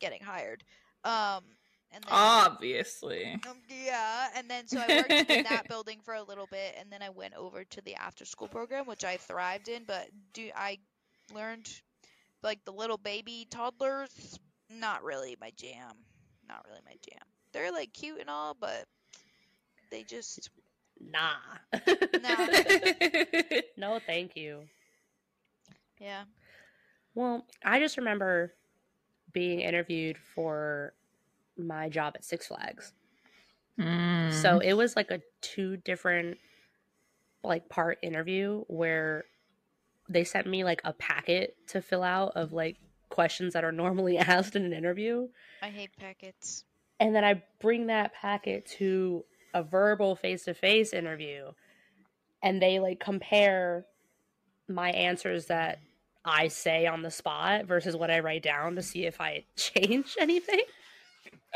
Speaker 3: getting hired. Um, and then
Speaker 1: Obviously.
Speaker 3: um, yeah, and then so I worked in that building for a little bit, and then I went over to the after school program, which I thrived in. But do I learned like the little baby toddlers? Not really my jam. Not really my jam. They're like cute and all, but they just
Speaker 2: nah.
Speaker 3: Nah.
Speaker 2: no, thank you.
Speaker 3: yeah.
Speaker 2: Well, I just remember being interviewed for my job at Six Flags.
Speaker 1: Mm.
Speaker 2: So it was like a two different like part interview where they sent me like a packet to fill out of like questions that are normally asked in an interview.
Speaker 3: I hate packets.
Speaker 2: And then I bring that packet to a verbal face to face interview and they like compare my answers that I say on the spot versus what I write down to see if I change anything.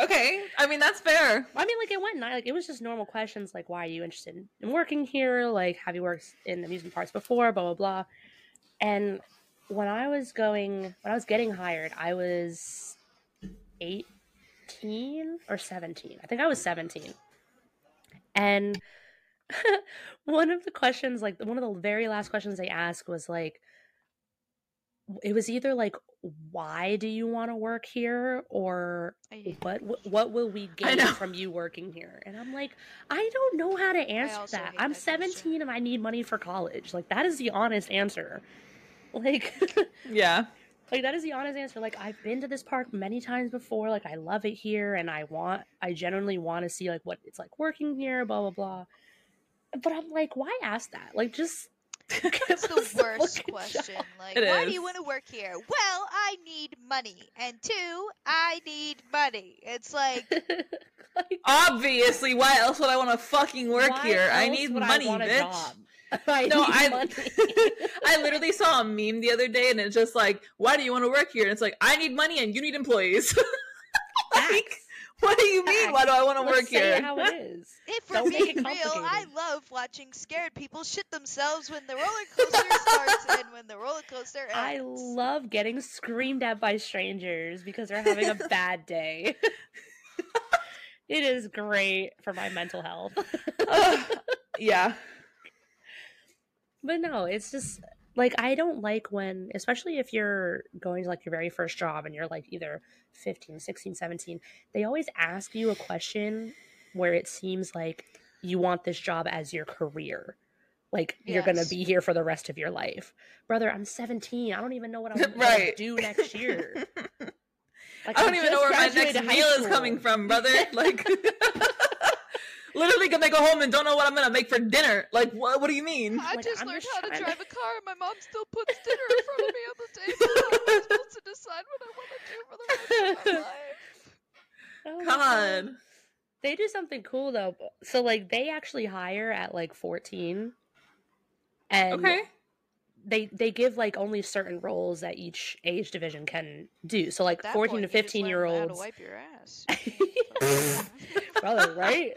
Speaker 1: Okay. I mean, that's fair.
Speaker 2: I mean, like it went. Like it was just normal questions, like why are you interested in, in working here? Like have you worked in amusement parks before? Blah blah blah. And when I was going, when I was getting hired, I was eighteen or seventeen. I think I was seventeen. And one of the questions, like one of the very last questions they asked, was like, it was either like, why do you want to work here, or what what, what will we gain from you working here? And i'm like i don't know how to answer that. i'm
Speaker 3: that question.
Speaker 2: 17 and i need money for college. Like that is the honest answer. Like
Speaker 1: Yeah.
Speaker 2: like that is the honest answer. Like i've been to this park many times before. Like i love it here and i want i genuinely want to see like what it's like working here blah blah blah. But i'm like why ask that? Like just
Speaker 3: It's the worst question. Like,
Speaker 1: It
Speaker 3: why do you want to work here? Well, I need money, and two, I need money. It's like,
Speaker 2: like,
Speaker 1: Obviously, why else would I want to fucking work here? I need money,
Speaker 2: want a
Speaker 1: bitch.
Speaker 2: I
Speaker 1: No, I- I literally saw a meme the other day, and it's just like, "Why do you want to work here?" And it's like, "I need money, and you need employees." like,
Speaker 2: Facts.
Speaker 1: What do you mean? Why do I want to
Speaker 2: Let's
Speaker 1: work
Speaker 2: say
Speaker 1: here?
Speaker 2: it how it is.
Speaker 3: if we're
Speaker 2: Don't
Speaker 3: being real, I love watching scared people shit themselves when the roller coaster starts and when the roller coaster ends.
Speaker 2: I love getting screamed at by strangers because they're having a bad day. it is great for my mental health.
Speaker 1: Ugh. yeah.
Speaker 2: but no, it's just like I don't like when especially if you're going to like your very first job and you're like either 15, 16, 17, they always ask you a question where it seems like you want this job as your career. Like you're gonna be here for the rest of your life. Brother, I'm 17. I don't even know what I'm gonna do next year. Like,
Speaker 1: I don't
Speaker 2: I
Speaker 1: even know where my next meal is coming from, brother. Like, literally gonna go home and don't know what I'm gonna make for dinner. Like, what? What do you mean?
Speaker 3: I
Speaker 2: Like,
Speaker 3: just
Speaker 2: I'm
Speaker 3: learned
Speaker 2: just
Speaker 3: how to
Speaker 2: trying to-
Speaker 3: drive a car, and my mom still puts dinner in front of me on the table. and I'm supposed to decide what I want to do for the rest of my life.
Speaker 2: Oh my
Speaker 1: God.
Speaker 2: They do something cool though. So like they actually hire at like 14. And
Speaker 1: Okay.
Speaker 2: they they give like only certain roles that each age division can do. So like
Speaker 3: that
Speaker 2: 14
Speaker 3: point,
Speaker 2: to
Speaker 3: you just
Speaker 2: 15
Speaker 3: learn
Speaker 2: year
Speaker 3: How to
Speaker 2: olds
Speaker 3: wipe your ass.
Speaker 2: brother, right?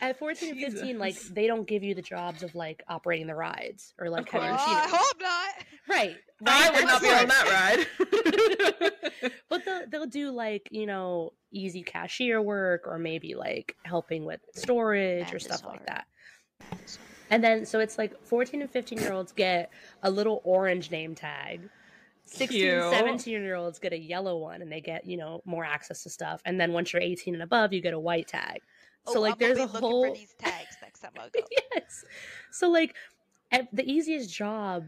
Speaker 2: At 14 and 15 like they don't give you the jobs of like operating the rides or like
Speaker 1: Of
Speaker 2: heavy
Speaker 3: Oh,
Speaker 1: course.
Speaker 3: I hope not.
Speaker 2: Right.
Speaker 1: I would not be on that ride.
Speaker 2: But they'll they'll do like you know easy cashier work or maybe like helping with storage or
Speaker 3: Math is
Speaker 2: stuff like that. And then so it's like 14 and 15 year olds get a little orange name tag. 16
Speaker 1: Cute.
Speaker 2: and 17 year olds get a yellow one and they get, you know, more access to stuff. And then once you're 18 and above, you get a white tag. Oh, so
Speaker 3: Oh,
Speaker 2: like
Speaker 3: I'm
Speaker 2: there's
Speaker 3: be
Speaker 2: a whole
Speaker 3: for these tags next time I go.
Speaker 2: yes. So like at the easiest job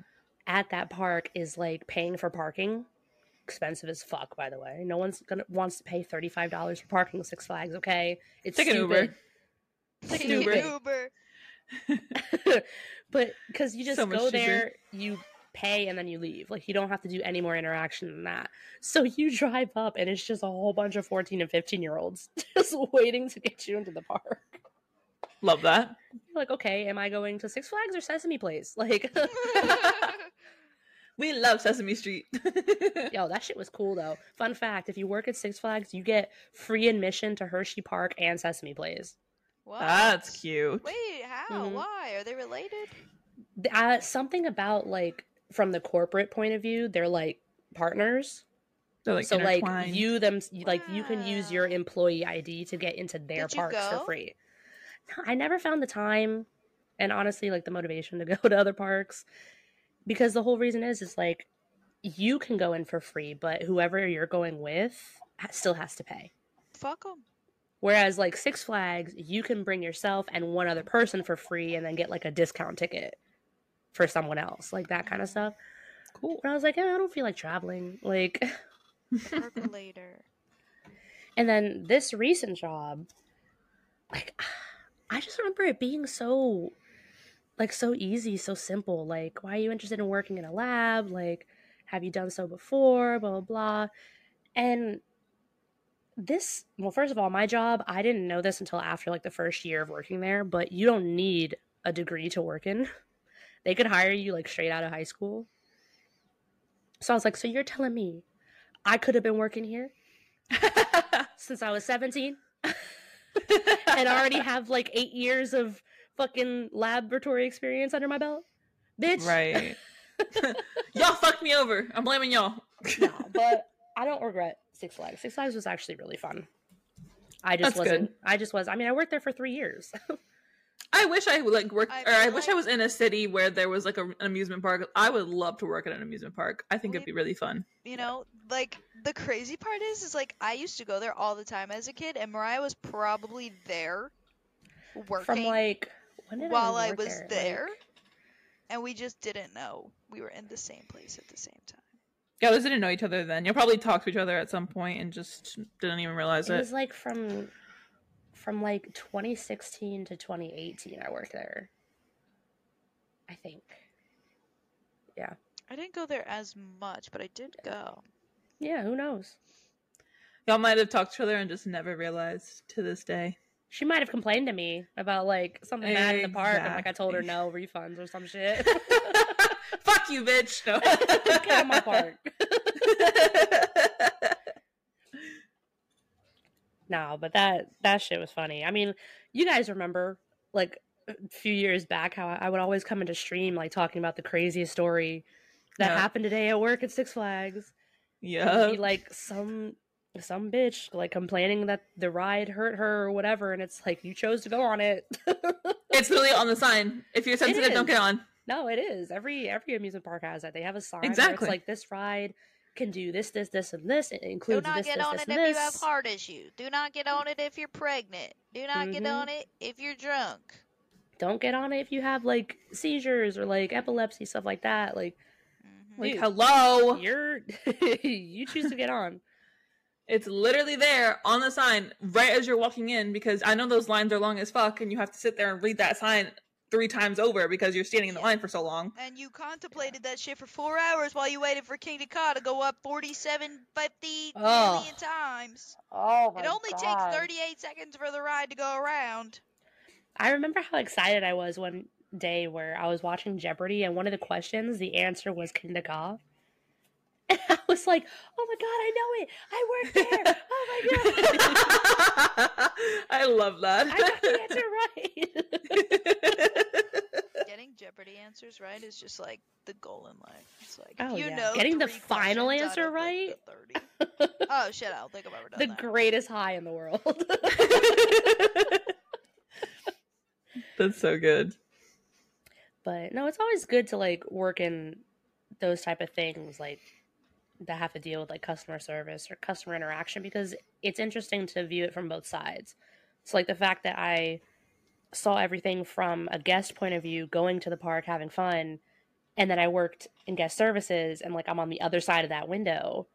Speaker 2: at that park is like paying for parking. Expensive as fuck, by the way. No one's gonna wants to pay thirty five dollars for parking at Six Flags. Okay, it's
Speaker 1: Take an. Uber.
Speaker 2: Take an Uber.
Speaker 3: Uber.
Speaker 2: but because you just
Speaker 1: So
Speaker 2: go
Speaker 1: cheaper.
Speaker 2: there, you pay and then you leave. Like you don't have to do any more interaction than that. So you drive up and it's just a whole bunch of fourteen and fifteen year olds just waiting to get you into the park.
Speaker 1: Love that.
Speaker 2: You're like, okay, am I going to Six Flags or Sesame Place? Like,
Speaker 1: We love Sesame Street.
Speaker 2: yo, that shit was cool though. Fun fact: if you work at Six Flags, you get free admission to Hershey Park and Sesame Place.
Speaker 3: what?
Speaker 1: That's cute.
Speaker 3: Wait, how?
Speaker 2: Mhm.
Speaker 3: Why? Are they related?
Speaker 2: Uh, something about like from the corporate point of view, they're like partners.
Speaker 1: They're like
Speaker 2: so like you them like you can use your employee ID to get into their
Speaker 3: Did
Speaker 2: parks for free. I never found the time and honestly like the motivation to go to other parks because the whole reason is is like you can go in for free, but whoever you're going with still has to pay.
Speaker 3: Fuck them.
Speaker 2: Whereas like Six Flags, you can bring yourself and one other person for free and then get like a discount ticket for someone else, like that kind of stuff.
Speaker 1: cool.
Speaker 2: But I was like, eh, I don't feel like traveling. Like
Speaker 3: later.
Speaker 2: And then this recent job, like I just remember it being so like so easy, so simple. Like, why are you interested in working in a lab? Like, have you done so before? Blah blah blah. And this well, first of all, my job, I didn't know this until after like the first year of working there, but you don't need a degree to work in. They could hire you like straight out of high school. So I was like, so you're telling me I could have been working here since I was 17 and already have like eight years of fucking laboratory experience under my belt? Bitch.
Speaker 1: right. y'all fucked me over. I'm blaming y'all.
Speaker 2: no, but I don't regret Six Flags. Six Flags was actually really fun. I just
Speaker 1: That's
Speaker 2: wasn't.
Speaker 1: good.
Speaker 2: I just was. I mean, I worked there for three years.
Speaker 1: I wish I like worked,
Speaker 3: I
Speaker 1: or I
Speaker 3: feel
Speaker 1: wish I was in a city where there was like a, an amusement park. I would love to work at an amusement park. I think it'd be really fun.
Speaker 3: You know, like the crazy part is, is like I used to go there all the time as a kid, and Mariah was probably there working
Speaker 2: From like when did
Speaker 3: while
Speaker 2: I,
Speaker 3: I was
Speaker 2: there?
Speaker 3: there,
Speaker 2: Like,
Speaker 3: and we just didn't know we were in the same place at the same time.
Speaker 1: Yeah, those didn't know each other then. You'll probably talk to each other at some point and just didn't even realize
Speaker 2: it
Speaker 1: it.
Speaker 2: was like from from like 2016 to 2018. I worked there. I think. Yeah.
Speaker 3: I didn't go there as much, but I did go.
Speaker 2: Yeah, who knows?
Speaker 1: Y'all might have talked to each other and just never realized to this day.
Speaker 2: She might have complained to me about like something bad in the park, and like I told her no refunds or some shit.
Speaker 1: Fuck you, bitch. No.
Speaker 2: Get out of my park. But that that shit was funny. I mean, you guys remember like a few years back how I would always come into stream like talking about the craziest story that
Speaker 1: Yeah.
Speaker 2: happened today at work at Six Flags.
Speaker 1: Yeah.
Speaker 2: be like some some bitch like complaining that the ride hurt her or whatever, and it's like you chose to go on it.
Speaker 1: It's literally on the sign. If you're sensitive, don't get on.
Speaker 2: no, it is every every amusement park has that. They have a sign.
Speaker 1: Exactly.
Speaker 2: it's like this ride can do this, this, this, and this. It
Speaker 3: Do
Speaker 2: includes
Speaker 3: not
Speaker 2: this,
Speaker 3: get
Speaker 2: this,
Speaker 3: on
Speaker 2: this,
Speaker 3: it
Speaker 2: and
Speaker 3: if you have heart issues. Do not get on it if you're pregnant. Do not get
Speaker 2: Mhm.
Speaker 3: on it if you're drunk.
Speaker 2: don't get on it if you have like seizures or like epilepsy stuff like that. Like
Speaker 3: Mhm.
Speaker 1: Like,
Speaker 2: Dude.
Speaker 1: hello.
Speaker 2: you're you choose to get on.
Speaker 1: It's literally there on the sign right as you're walking in because I know those lines are long as fuck and you have to sit there and read that sign three times over because you're standing in the
Speaker 3: Yeah.
Speaker 1: line for so long.
Speaker 3: And you contemplated that shit for four hours while you waited for Kingda Ka to go up 47, 50
Speaker 2: Oh.
Speaker 3: million times.
Speaker 2: Oh
Speaker 3: it only takes 38 seconds for the ride to go around.
Speaker 2: I remember how excited I was one day where I was watching Jeopardy and one of the questions, the answer was Kingda Ka. And I was like, oh my god, I know it. I work there. Oh my god.
Speaker 1: I love that.
Speaker 2: I got the answer right.
Speaker 3: Getting Jeopardy answers right is just like the goal in life. It's like
Speaker 2: Oh,
Speaker 3: you
Speaker 2: yeah.
Speaker 3: know
Speaker 2: Getting the final answer
Speaker 3: out of, like, the 30. oh shit! I don't think I've ever done
Speaker 2: the
Speaker 3: that.
Speaker 2: greatest high in the world.
Speaker 1: That's so good.
Speaker 2: but no, it's always good to like work in those type of things like that have to deal with like customer service or customer interaction because it's interesting to view it from both sides. So like the fact that I saw everything from a guest point of view, going to the park, having fun, and then I worked in guest services and like I'm on the other side of that window.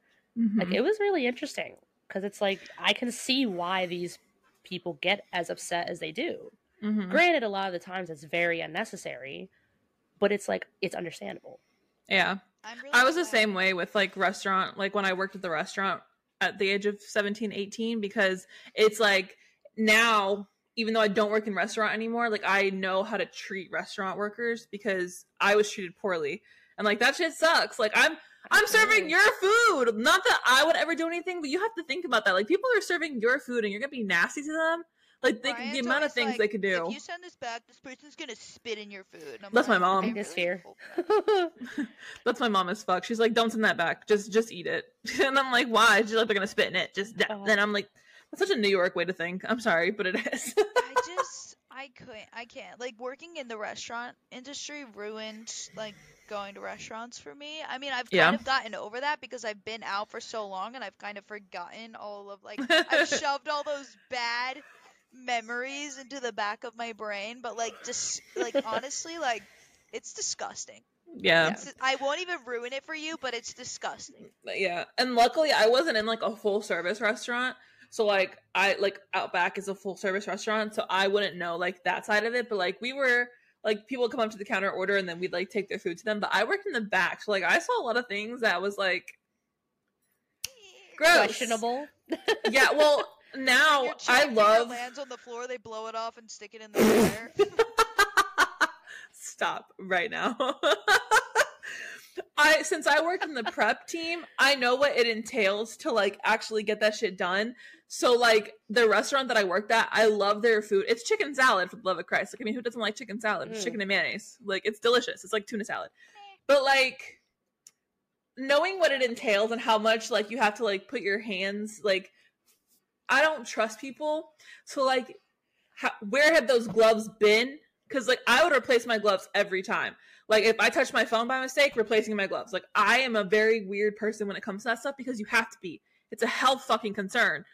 Speaker 2: Like
Speaker 1: Mhm.
Speaker 2: it was really interesting because it's like I can see why these people get as upset as they do.
Speaker 1: Mhm.
Speaker 2: Granted, a lot of the times it's very unnecessary, but it's like it's understandable.
Speaker 1: Yeah.
Speaker 3: I'm really
Speaker 1: I was the same way with like restaurant, like when I worked at the restaurant at the age of 17, 18, because it's like now, even though I don't work in restaurant anymore, like I know how to treat restaurant workers because I was treated poorly. And like that shit sucks. Like I'm I'm serving your food. Not that I would ever do anything, but you have to think about that. Like people are serving your food and you're gonna be nasty to them. Like they,
Speaker 3: Brian's
Speaker 1: the amount of things
Speaker 3: like,
Speaker 1: they could do.
Speaker 3: If you send this back, this person's gonna spit in your food. And I'm
Speaker 1: That's my mom.
Speaker 3: "I
Speaker 2: Biggest
Speaker 3: really
Speaker 2: fear.
Speaker 1: That's my mom as fuck. She's like, don't send that back. Just just eat it. And I'm like, why? She's like, they're gonna spit in it. Just
Speaker 2: Oh.
Speaker 1: then I'm like, that's such a New York way to think. I'm sorry, but it is.
Speaker 3: I just I couldn't I can't like working in the restaurant industry ruined like going to restaurants for me. I mean I've kind
Speaker 1: Yeah.
Speaker 3: of gotten over that because I've been out for so long and I've kind of forgotten all of like I've shoved all those bad memories into the back of my brain, but like just like honestly like it's disgusting.
Speaker 1: yeah.
Speaker 3: It's, I won't even ruin it for you, but it's disgusting.
Speaker 1: Yeah. And luckily I wasn't in like a full service restaurant. So like I like Outback is a full service restaurant, so I wouldn't know like that side of it. But like we were like people would come up to the counter order and then we'd like take their food to them. But I worked in the back. So like I saw a lot of things that was like eh. gross.
Speaker 2: Questionable.
Speaker 1: Yeah, well now I love
Speaker 3: lands on the floor, they blow it off and stick it in the air.
Speaker 1: Stop right now. I since I worked in the prep team, I know what it entails to like actually get that shit done. So like the restaurant that I worked at, I love their food. It's chicken salad for the love of Christ. Like I mean, who doesn't like chicken salad? It's
Speaker 2: Mm.
Speaker 1: chicken and mayonnaise. Like it's delicious. It's like tuna salad. But like knowing what it entails and how much like you have to like put your hands like I don't trust people. So like how, where have those gloves been? Cuz like I would replace my gloves every time. Like if I touch my phone by mistake, replacing my gloves. Like I am a very weird person when it comes to that stuff because you have to be. It's a health fucking concern.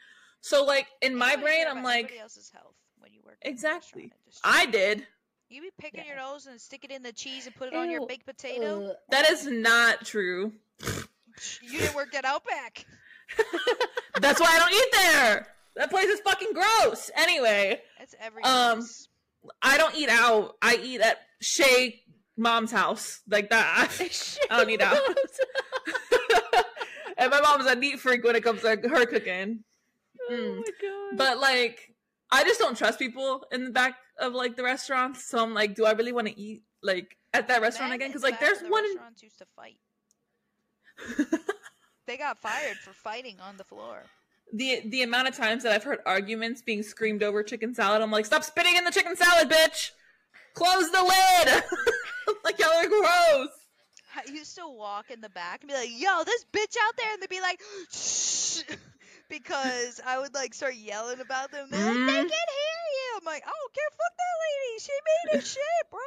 Speaker 1: So like in
Speaker 3: You
Speaker 1: my brain I'm like
Speaker 3: else's health when you work
Speaker 1: exactly. I did.
Speaker 3: You be picking
Speaker 2: Yeah.
Speaker 3: your nose and stick it in the cheese and put it on your baked potato.
Speaker 2: ugh.
Speaker 1: That is not true.
Speaker 3: You didn't work at Outback.
Speaker 1: That's why I don't eat there. That place is fucking gross. Anyway,
Speaker 3: It's every
Speaker 1: Um,
Speaker 3: place.
Speaker 1: I don't eat out. I eat at Shay mom's house. Like that. I don't eat out. and my mom's a neat freak when it comes to her cooking.
Speaker 2: Oh
Speaker 1: Mm.
Speaker 2: my god.
Speaker 1: But like, I just don't trust people in the back of like the restaurants. So I'm like, do I really want to eat like at that restaurant again? Because like, there's
Speaker 3: the
Speaker 1: one. In...
Speaker 3: Restaurants used to fight. They got fired for fighting on the floor.
Speaker 1: the the amount of times that I've heard arguments being screamed over chicken salad, I'm like, stop spitting in the chicken salad, bitch! Close the lid! like y'all are gross.
Speaker 3: I used to walk in the back and be like, "Yo, this bitch out there," and they'd be like, "Shh," because I would like start yelling about them. They're like, "They
Speaker 1: Mhm.
Speaker 3: can hear you." I'm like, "I don't care. Fuck that lady. She made a shit, bro.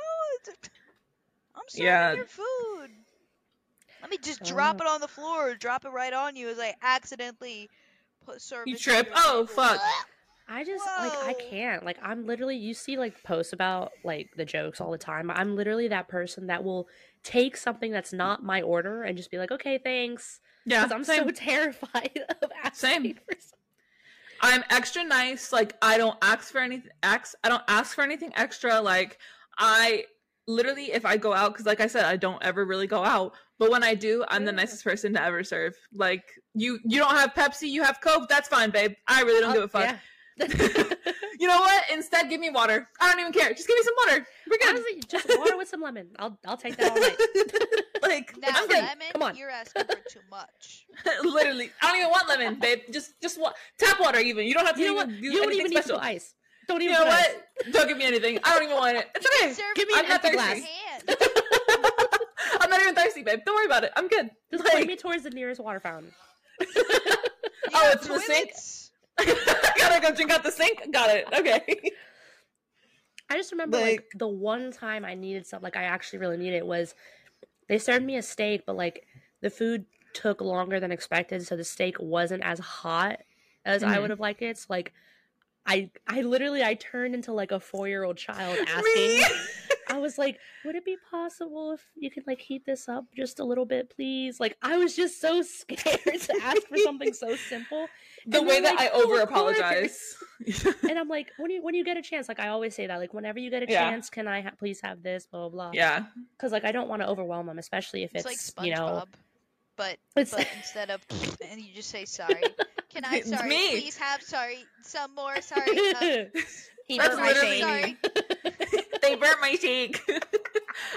Speaker 3: I'm serving
Speaker 1: Yeah.
Speaker 3: your food. Let me just drop
Speaker 2: Oh.
Speaker 3: it on the floor or drop it right on you as I accidentally put serve
Speaker 1: You trip. Oh, fuck.
Speaker 2: I just like I can't. Like I'm literally you see like posts about like the jokes all the time. I'm literally that person that will take something that's not my order and just be like, "Okay, thanks."
Speaker 1: Yeah,
Speaker 2: Cuz I'm
Speaker 1: same.
Speaker 2: so terrified of asking
Speaker 1: Same.
Speaker 2: for something.
Speaker 1: I'm extra nice. Like I don't ask for anything. Ask. I don't ask for anything extra. Like I literally, if I go out, because like I said, I don't ever really go out. But when I do, I'm the nicest person to ever serve. Like you, you don't have Pepsi, you have Coke. That's fine, babe. I really don't oh, give a fuck.
Speaker 2: Yeah.
Speaker 1: You know what? Instead, give me water. I don't even care. Just give me some water. We're good.
Speaker 2: Honestly, just water with some lemon. I'll I'll take that all night.
Speaker 1: like
Speaker 3: Now,
Speaker 1: I'm good.
Speaker 3: lemon,
Speaker 2: Come on.
Speaker 3: you're asking for too much.
Speaker 1: Literally, I don't even want lemon, babe. Just, just wa- tap water. Even you don't have to
Speaker 2: You know what?
Speaker 1: even do
Speaker 2: You don't even need to
Speaker 1: special.
Speaker 2: put ice. Don't even.
Speaker 1: You
Speaker 2: know
Speaker 1: what?
Speaker 2: ice.
Speaker 1: Don't give me anything. I don't even want it. It's okay.
Speaker 3: Serve
Speaker 2: Give me
Speaker 3: it
Speaker 2: an
Speaker 1: I'm
Speaker 2: empty
Speaker 3: with your
Speaker 1: thirsty.
Speaker 3: hand.
Speaker 1: I'm not even thirsty, babe. Don't worry about it. I'm good.
Speaker 2: Just
Speaker 1: Like-
Speaker 2: point me towards the nearest water fountain.
Speaker 3: You
Speaker 1: Oh, it's in the sink?
Speaker 3: toilets?
Speaker 1: Gotta go drink out the sink. Got it. Okay.
Speaker 2: I just remember like,
Speaker 1: Like-
Speaker 2: the one time I needed something, like I actually really needed it was they served me a steak, but like the food took longer than expected, so the steak wasn't as hot as I
Speaker 1: Mhm.
Speaker 2: would have liked it. So like I I literally I turned into like a four year old child asking.
Speaker 1: Me?
Speaker 2: I was like, would it be possible if you could like heat this up just a little bit, please? Like I was just so scared to ask for something so simple.
Speaker 1: The
Speaker 2: And
Speaker 1: way that
Speaker 2: like,
Speaker 1: I over
Speaker 2: "Oh,
Speaker 1: apologize.
Speaker 2: and I'm like, when you when you get a chance, like I always say that, like whenever you get a
Speaker 1: Yeah.
Speaker 2: chance, can I ha- please have this, blah blah blah.
Speaker 1: yeah.
Speaker 2: Because like I don't want to overwhelm them, especially if
Speaker 3: It's,
Speaker 2: it's,
Speaker 3: like
Speaker 2: you know,
Speaker 3: but
Speaker 2: it's
Speaker 3: but instead of and you just say sorry. Can I? Sorry,
Speaker 1: me.
Speaker 3: please have sorry. Some more. Sorry. Um,
Speaker 2: he
Speaker 1: That's
Speaker 2: burnt my
Speaker 1: literally
Speaker 2: shake.
Speaker 3: sorry.
Speaker 1: They burnt my cheek.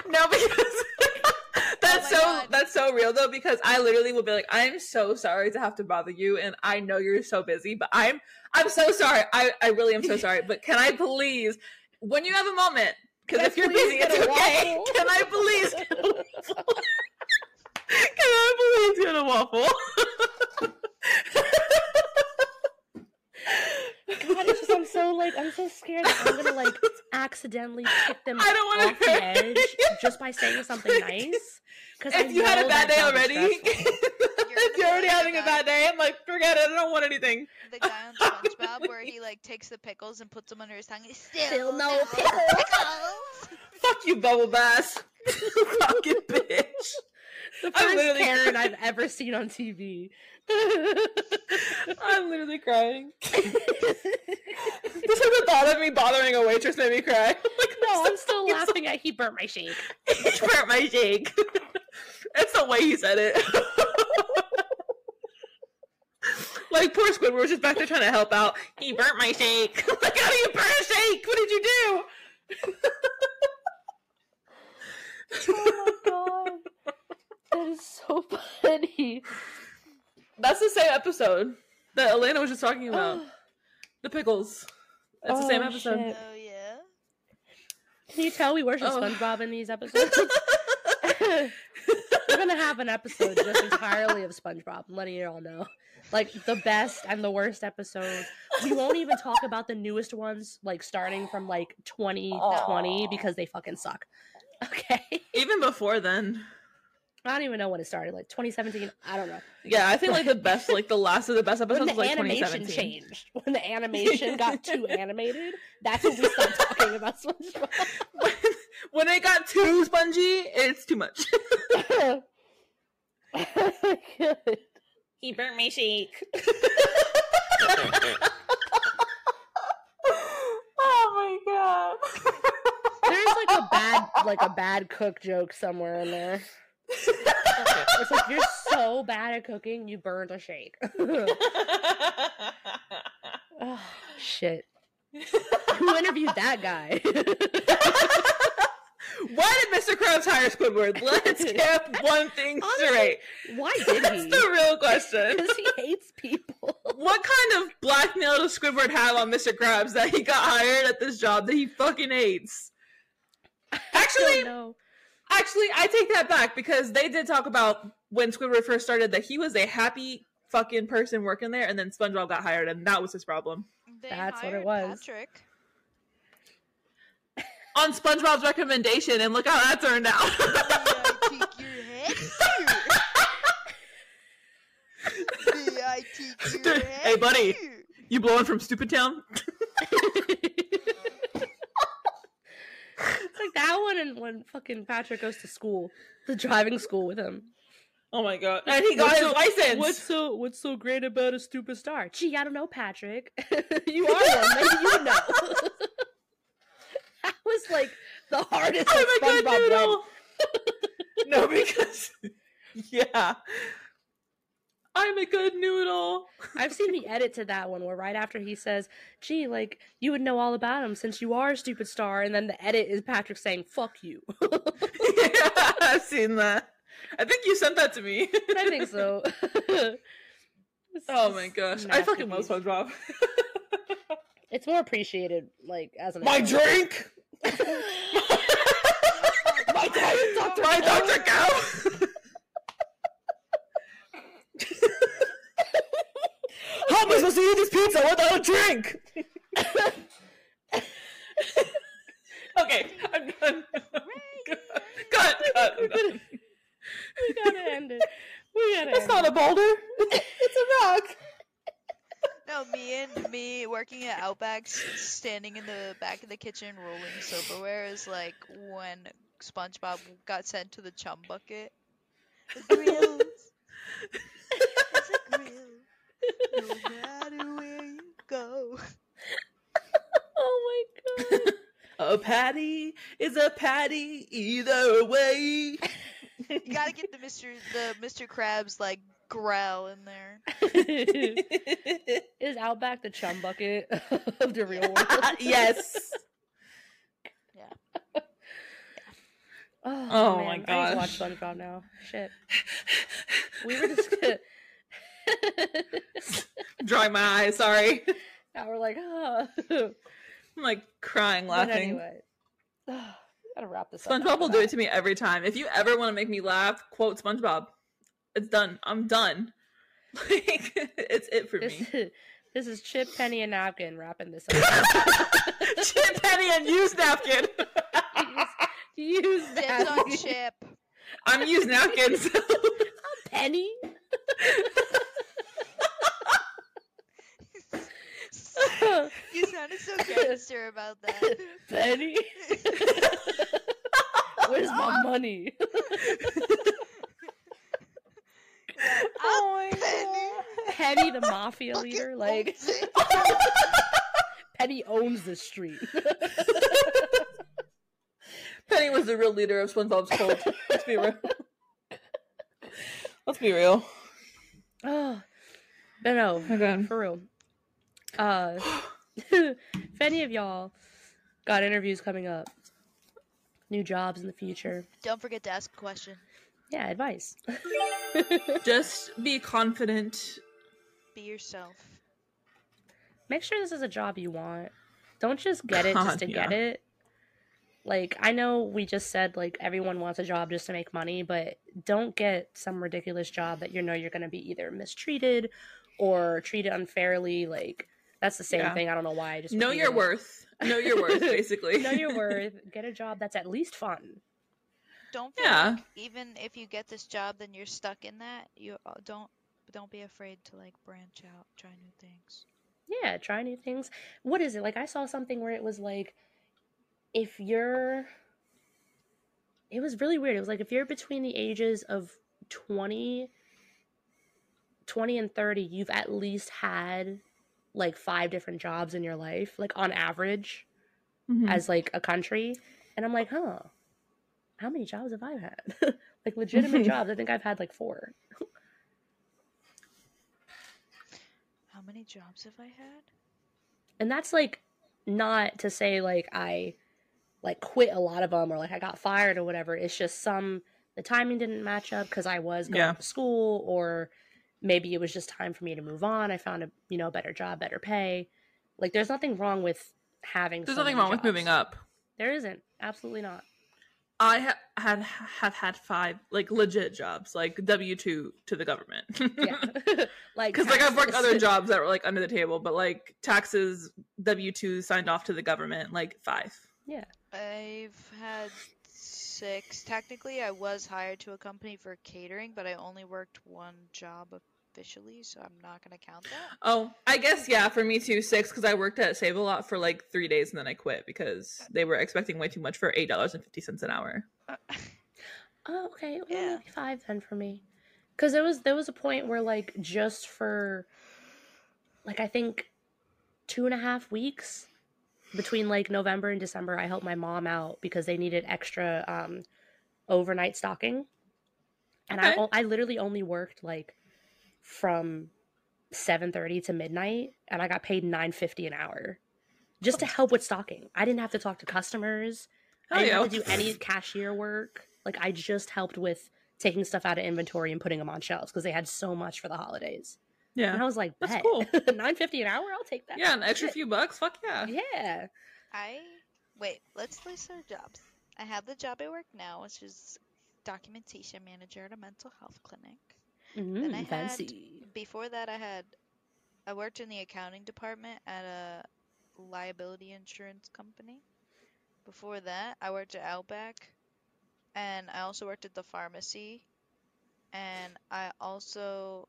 Speaker 1: no, because that's
Speaker 3: Oh
Speaker 1: so
Speaker 3: God.
Speaker 1: that's so real though. Because I literally will be like, I'm so sorry to have to bother you, and I know you're so busy, but I'm I'm so sorry. I I really am so sorry. But can I please, when you have a moment, because if you're busy, it's okay.
Speaker 2: waffle?
Speaker 1: Can I please? Get a waffle? Can I please get a waffle?
Speaker 2: God, it's just I'm so like I'm so scared that I'm gonna like accidentally pick them
Speaker 1: I don't wanna
Speaker 2: off the edge just by saying something nice. Because
Speaker 1: if you had a bad day already, if you're already having a bad day, I'm like, forget it. I don't want anything.
Speaker 3: The guy on SpongeBob where he like takes the pickles and puts them under his tongue. Still,
Speaker 2: Still no
Speaker 3: no
Speaker 2: pickles."
Speaker 3: pickles.
Speaker 1: Fuck you, Bubble Bass. Fucking bitch.
Speaker 2: The first Karen. I've ever seen on TV.
Speaker 1: I'm literally crying. Just like the thought of me bothering a waitress made me cry. like,
Speaker 2: no, I'm still laughing at he burnt my shake.
Speaker 1: He burnt my shake. It's the way he said it. like poor Squidward was just back there trying to help out. He burnt my shake. like how do you burn a shake? What did you do?
Speaker 2: Oh my god. That is so funny.
Speaker 1: That's the same episode that Elena was just talking about. the pickles. It's the same
Speaker 2: Oh,
Speaker 1: episode.
Speaker 2: shit.
Speaker 3: Oh yeah.
Speaker 2: Can you tell we worship
Speaker 1: Oh.
Speaker 2: SpongeBob in these episodes? We're gonna have an episode just entirely of SpongeBob. I'm letting you all know. Like the best and the worst episodes. We won't even talk about the newest ones, like starting from like 2020
Speaker 1: Aw.
Speaker 2: because they fucking suck. Okay.
Speaker 1: Even before then.
Speaker 2: I don't even know when it started. Like 2017. I don't know.
Speaker 1: Yeah, I think like the best, like the last of the best
Speaker 2: When
Speaker 1: episodes
Speaker 2: the
Speaker 1: was like
Speaker 2: animation
Speaker 1: 2017.
Speaker 2: changed, when the animation got too animated, that's when we stopped talking about SpongeBob.
Speaker 1: when, when it got too spongy, it's too much. he burnt my shake. oh my god.
Speaker 2: There's like a bad, like a bad cook joke somewhere in there. It's like you're so bad at cooking, you burned a shake. oh, shit. Who interviewed that guy?
Speaker 1: Why did Mr. Krabs hire Squidward? Let's get one thing straight.
Speaker 2: Why did he?
Speaker 1: That's the real question.
Speaker 2: Because he hates people.
Speaker 1: What kind of blackmail does Squidward have on Mr. Krabs that he got hired at this job that he fucking hates? Actually. Actually, I take that back because they did talk about when Squidward first started that he was a happy fucking person working there, and then SpongeBob got hired, and that was his problem.
Speaker 3: They
Speaker 2: That's what it was.
Speaker 3: Patrick.
Speaker 1: On SpongeBob's recommendation, and look how that turned out.
Speaker 3: May I take your head. May I take your head,
Speaker 1: Hey, buddy. you blowing from Stupid Town?
Speaker 2: it's like that one and when fucking Patrick goes to school, the driving school with him.
Speaker 1: Oh my god! And he got
Speaker 2: What's
Speaker 1: his
Speaker 2: so-
Speaker 1: license.
Speaker 2: What's so what's so great about a stupid star? Gee, I don't know, Patrick. you are one. Maybe you know. that was like the hardest oh
Speaker 1: I'm
Speaker 2: like,
Speaker 1: good
Speaker 2: SpongeBob
Speaker 1: no, because yeah, I'm a good noodle.
Speaker 2: I've seen the edit to that one where right after he says, "Gee, like you would know all about him since you are a stupid star," and then the edit is Patrick saying, "Fuck you."
Speaker 1: yeah, I've seen that. I think you sent that to me.
Speaker 2: I think so.
Speaker 1: Oh my gosh, I fucking love. SpongeBob.
Speaker 2: It's more appreciated, like as an
Speaker 1: My drink.
Speaker 2: My.
Speaker 1: My
Speaker 2: Cow.
Speaker 1: Dr. Cow. How am I supposed to eat this pizza without a drink? okay, I'm done. cut, cut. I'm done.
Speaker 2: we gotta end it. We gotta.
Speaker 1: It's
Speaker 2: end
Speaker 1: not
Speaker 2: it.
Speaker 1: a boulder. It's a rock.
Speaker 3: No, me and me working at Outback, standing in the back of the kitchen rolling silverware is like when SpongeBob got sent to the chum bucket. The grills. It's a grill. No matter where you go.
Speaker 2: Oh my god.
Speaker 1: A patty is a patty either way.
Speaker 3: You gotta get the Mr. the Mr. Krabs like growl in there.
Speaker 2: Is Outback the chum bucket of the real world?
Speaker 1: yes.
Speaker 2: Oh,
Speaker 1: Oh
Speaker 2: man.
Speaker 1: my god!
Speaker 2: I need to
Speaker 1: gosh.
Speaker 2: watch SpongeBob now. Shit. We were just
Speaker 1: Dry my eyes. Sorry.
Speaker 2: now we're like, oh.
Speaker 1: I'm like crying,
Speaker 2: But
Speaker 1: laughing.
Speaker 2: anyway, gotta wrap this up.
Speaker 1: SpongeBob will do it to me every time. If you ever want to make me laugh, quote SpongeBob. It's done. I'm done. Like it's it for
Speaker 2: This,
Speaker 1: me.
Speaker 2: this is Chip, Penny, and Napkin wrapping this up.
Speaker 1: Chip Penny and use napkin.
Speaker 2: Use
Speaker 3: Dibs on
Speaker 2: napkin.
Speaker 3: chip.
Speaker 1: I'm use napkins.
Speaker 2: Penny.
Speaker 3: You sounded so gangster about that.
Speaker 2: Penny. Where's my money?
Speaker 1: oh my
Speaker 3: Penny.
Speaker 2: Penny, the mafia
Speaker 3: Fucking
Speaker 2: leader, like. Penny owns the street.
Speaker 1: Penny was the real leader of SpongeBob's cult. Let's be real. Let's be real.
Speaker 2: oh, but no,
Speaker 1: Okay.
Speaker 2: for real. Uh, if any of y'all got interviews coming up, new jobs in the future,
Speaker 3: Don't forget to ask a question.
Speaker 2: yeah, advice.
Speaker 1: Just be confident.
Speaker 3: Be yourself.
Speaker 2: Make sure this is a job you want. Don't just get it
Speaker 1: God,
Speaker 2: just to get
Speaker 1: yeah.
Speaker 2: it. Like I know we just said like everyone wants a job just to make money, but don't get some ridiculous job that you know you're going to be either mistreated or treated unfairly. Like that's the same
Speaker 1: Yeah.
Speaker 2: thing. I don't know why. I just
Speaker 1: Know your
Speaker 2: it.
Speaker 1: worth. Know your worth, basically.
Speaker 2: know your worth. Get a job that's at least fun.
Speaker 3: Don't feel
Speaker 1: Yeah.
Speaker 3: like even if you get this job, then you're stuck in that. You uh, don't don't be afraid to like branch out, try new things.
Speaker 2: Yeah, try new things. What is it? Like I saw something where it was like if you're it was really weird. It was like if you're between the ages of 20 20 and 30, you've at least had like five different jobs in your life, like on average
Speaker 1: Mhm.
Speaker 2: as like a country. And I'm like, "Huh. How many jobs have I had?" like legitimate jobs. I think I've had like four.
Speaker 3: How many jobs have I had?
Speaker 2: and that's like not to say like i like quit a lot of them or like i got fired or whatever it's just some the timing didn't match up because i was going
Speaker 1: Yeah.
Speaker 2: to school or maybe it was just time for me to move on i found a you know better job better pay like there's nothing wrong with having
Speaker 1: There's
Speaker 2: so
Speaker 1: nothing
Speaker 2: many
Speaker 1: wrong with moving up.
Speaker 2: there isn't absolutely not
Speaker 1: I ha- had have had five like legit jobs, like W two to the government.
Speaker 2: yeah like
Speaker 1: Because like I've worked other jobs that were like under the table, but like taxes W two signed off to the government, like five.
Speaker 3: Yeah, I've had six. Technically, I was hired to a company for catering, but I only worked one job of officially, so I'm not gonna count that.
Speaker 1: Oh, I guess yeah, for me too, six because I worked at Save a Lot for like three days and then I quit because they were expecting way too much for eight dollars and fifty cents an hour.
Speaker 2: Oh, okay. Well,
Speaker 3: Yeah.
Speaker 2: maybe five then for me. Because there was there was a point where like just for like I think two and a half weeks between like November and December, I helped my mom out because they needed extra um, overnight stocking, and I I literally only worked like from seven thirty to midnight, and I got paid nine fifty an hour just to help with stocking. I didn't have to talk to customers. I
Speaker 1: oh,
Speaker 2: didn't
Speaker 1: yeah.
Speaker 2: have to do any cashier work. Like I just helped with taking stuff out of inventory and putting them on shelves because they had so much for the holidays.
Speaker 1: Yeah.
Speaker 2: And I was like,
Speaker 1: That's
Speaker 2: Bet.
Speaker 1: cool.
Speaker 2: Nine fifty an hour, I'll take that.
Speaker 1: yeah, an extra few bucks. Fuck yeah.
Speaker 2: Yeah.
Speaker 3: I wait. Let's list our jobs. I have the job I work now, which is documentation manager at a mental health clinic.
Speaker 2: Mm,
Speaker 3: I had-
Speaker 2: fancy.
Speaker 3: Before that, I had I worked in the accounting department at a liability insurance company. Before that, I worked at Outback, and I also worked at the pharmacy, and I also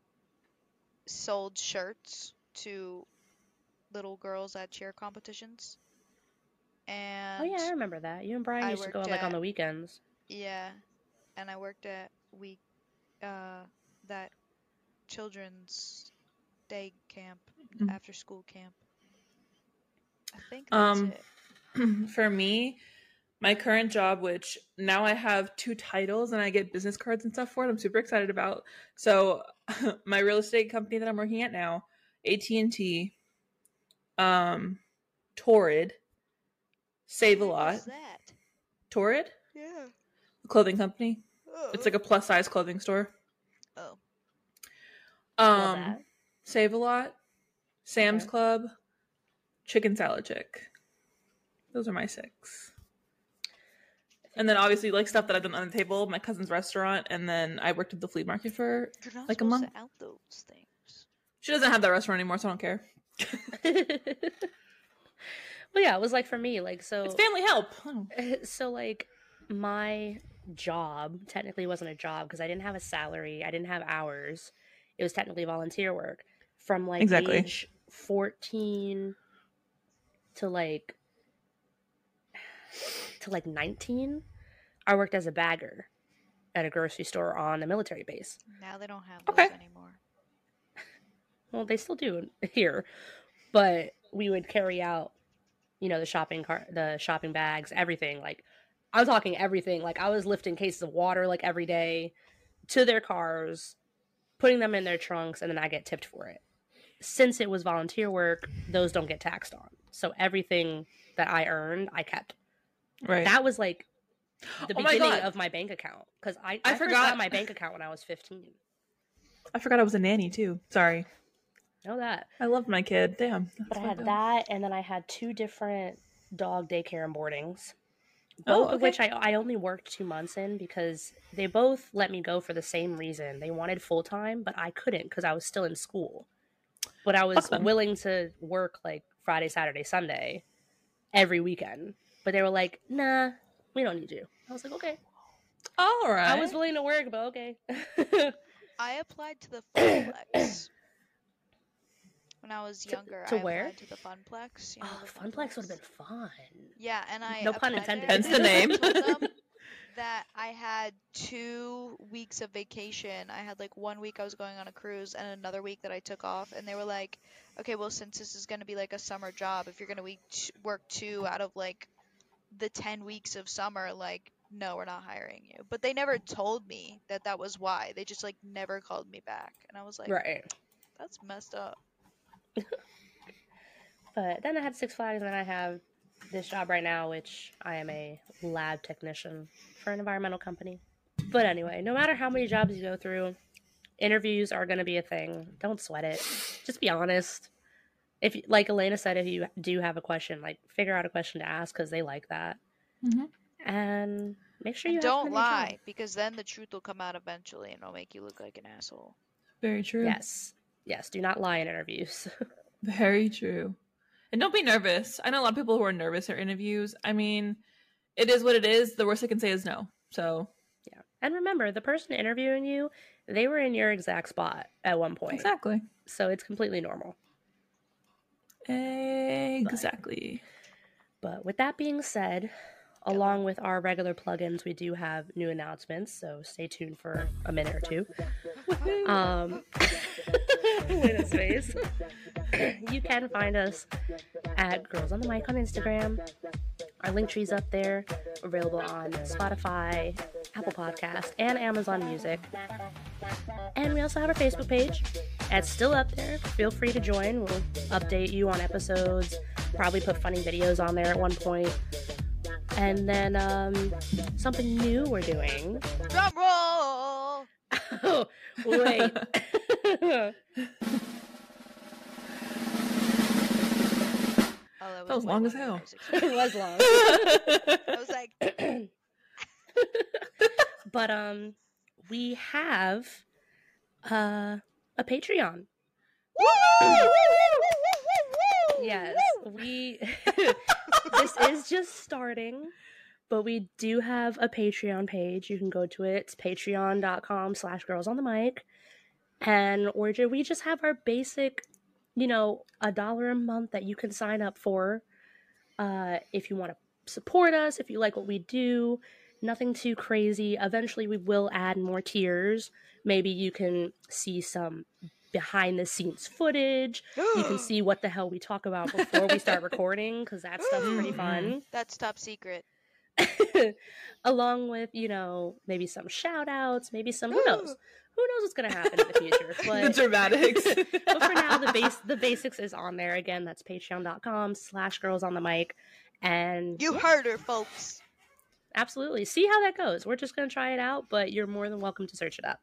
Speaker 3: sold shirts to little girls at cheer competitions. And
Speaker 2: Oh yeah, I remember that. You and Brian
Speaker 3: I
Speaker 2: used to go
Speaker 3: worked
Speaker 2: like on the weekends.
Speaker 3: Yeah, and I worked at week uh that children's day camp,
Speaker 1: Mhm.
Speaker 3: after school camp. I think that's
Speaker 1: Um, for me, my current job, which now I have two titles and I get business cards and stuff for it, I'm super excited about. So, my real estate company that I'm working at now, AT and T, um, Torrid, Save a Lot,
Speaker 3: that?
Speaker 1: Torrid,
Speaker 3: Yeah.
Speaker 1: A clothing company. It's like a plus size clothing store. Um. Save a Lot, Sam's
Speaker 2: Okay.
Speaker 1: Club, Chicken Salad Chick. Those are my six. And then obviously like stuff that I've done on the table, my cousin's restaurant, and then I worked at the flea market for. Like a month.
Speaker 3: out those things.
Speaker 1: She doesn't have that restaurant anymore, so I don't care.
Speaker 2: well, yeah, it was like for me, like so.
Speaker 1: It's family help. Oh.
Speaker 2: so like my job technically wasn't a job because I didn't have a salary, I didn't have hours. It was technically volunteer work from like
Speaker 1: Exactly.
Speaker 2: age 14 to like to like 19. I worked as a bagger at a grocery store on a military base.
Speaker 3: Now they don't have those
Speaker 1: Okay.
Speaker 3: anymore.
Speaker 2: Well, they still do here, but we would carry out, you know, the shopping cart, the shopping bags, everything. Like, I'm talking everything. Like, I was lifting cases of water like every day to their cars, putting them in their trunks, and then I get tipped for it. Since it was volunteer work, those don't get taxed on. So everything that I earned, I kept.
Speaker 1: Right.
Speaker 2: That was like the
Speaker 1: Oh
Speaker 2: beginning
Speaker 1: God.
Speaker 2: of my bank account because I,
Speaker 1: I
Speaker 2: I, first
Speaker 1: forgot.
Speaker 2: got my bank account when I was 15.
Speaker 1: I forgot I was a nanny too. Sorry.
Speaker 2: Know that.
Speaker 1: I loved my kid. Damn.
Speaker 2: But
Speaker 1: That's
Speaker 2: I had
Speaker 1: fucked
Speaker 2: that, and then I had two different dog daycare and boardings,
Speaker 1: Oh,
Speaker 2: both of which. I, I only worked two months in because they both let me go for the same reason. They wanted full time, but I couldn't because I was still in school. But I was
Speaker 1: Fuck
Speaker 2: willing to work like Friday, Saturday, Sunday every weekend. But they were like, nah, we don't need you. I was like, okay.
Speaker 1: All right.
Speaker 2: I was willing to work, but okay.
Speaker 3: I applied to the Funplex. When I was
Speaker 2: uh,
Speaker 3: younger,
Speaker 2: to
Speaker 3: I
Speaker 2: where?
Speaker 3: to the Funplex. You know,
Speaker 2: oh,
Speaker 3: the
Speaker 2: Funplex would have been fun.
Speaker 3: Yeah, and I
Speaker 2: No pun intended.
Speaker 3: there,
Speaker 1: Hence the name.
Speaker 3: that I had two weeks of vacation. I had like one week I was going on a cruise, and another week that I took off. And they were like, "Okay, well, since this is going to be like a summer job, if you're going to work two out of like the ten weeks of summer, like." No, we're not hiring you. But they never told me that that was why. They just like never called me back. And I was like,
Speaker 2: right.
Speaker 3: that's messed up.
Speaker 2: But then I had Six Flags, and then I have this job right now, which I am a lab technician for an environmental company. But anyway, no matter how many jobs you go through, interviews are going to be a thing. Don't sweat it. Just be honest. If, like Elena said, if you do have a question, like figure out a question to ask because they like that,
Speaker 1: Mhm.
Speaker 2: and make sure you
Speaker 3: And don't
Speaker 2: them job.
Speaker 3: lie, because then the truth will come out eventually and it'll make you look like an asshole.
Speaker 1: Very true.
Speaker 2: Yes, yes. Do not lie in interviews.
Speaker 1: Very true. And don't be nervous. I know a lot of people who are nervous at interviews. I mean, it is what it is. The worst I can say is no. So yeah.
Speaker 2: And remember, the person interviewing you, they were in your exact spot at one point.
Speaker 1: Exactly.
Speaker 2: So it's completely normal.
Speaker 1: Exactly.
Speaker 2: But with that being said, along with our regular plugins, we do have new announcements. So stay tuned for a minute or two. Um, wait a space. you can find us at Girls on the Mic on Instagram. Our link tree's up there, available on Spotify, Apple Podcast, and Amazon Music. And we also have our Facebook page. It's still up there. Feel free to join. We'll update you on episodes. Probably put funny videos on there at one point. And then um, something new we're doing.
Speaker 3: Drum roll.
Speaker 2: Oh, wait.
Speaker 3: Oh,
Speaker 1: That was long as hell.
Speaker 3: I was expecting.
Speaker 2: it was long.
Speaker 3: I was like,
Speaker 2: but um we have uh a Patreon. Yes, we this is just starting, but we do have a Patreon page. You can go to it. It's patreon.com slash girls on the mic. And we're we just have our basic, you know, a dollar a month that you can sign up for. Uh if you want to support us, if you like what we do. Nothing too crazy. Eventually we will add more tiers. Maybe you can see some behind the scenes footage. You can see what the hell we talk about before we start recording because that stuff's pretty mm-hmm. fun.
Speaker 3: That's top secret.
Speaker 2: along with you know maybe some shout outs maybe some who knows? Who knows what's gonna happen in the future
Speaker 1: the dramatics.
Speaker 2: but for now the base the basics is on there. Again that's patreon.com slash girls on the mic. And
Speaker 3: You heard her, folks.
Speaker 2: absolutely. See how that goes. We're just gonna try it out but you're more than welcome to search it up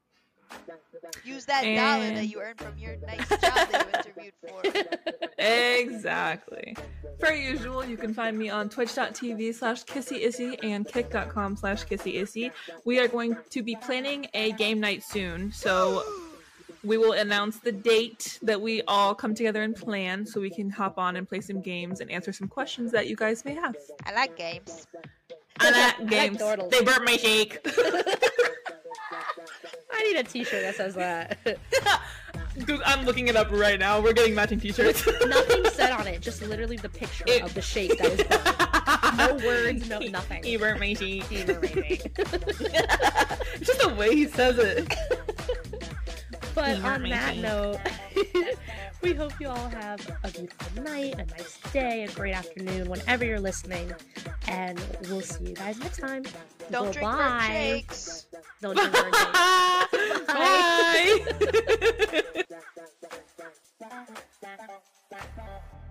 Speaker 3: Use that dollar that you earned from your nice job that you interviewed for.
Speaker 1: exactly. Per usual, you can find me on twitch.tv slash kissyissy and kick.com slash kissyissy. We are going to be planning a game night soon, so we will announce the date that we all come together and plan so we can hop on and play some games and answer some questions that you guys may have.
Speaker 3: I like games.
Speaker 1: I
Speaker 2: I
Speaker 1: like
Speaker 2: like
Speaker 1: games.
Speaker 2: turtles.
Speaker 1: they burnt my shake.
Speaker 2: i need a t-shirt that says that
Speaker 1: I'm looking it up right now. We're getting matching t-shirts.
Speaker 2: nothing said on it just literally the picture
Speaker 1: It-
Speaker 2: of the shape that is no words no nothing
Speaker 1: He burnt my.
Speaker 2: Either way.
Speaker 1: Just the way he says it.
Speaker 2: But on that note, we hope you all have a beautiful night, a nice day, a great afternoon, whenever you're listening. And we'll see you guys next time.
Speaker 3: Don't drink
Speaker 2: Bye-bye.
Speaker 3: shakes.
Speaker 2: Don't drink. Bye.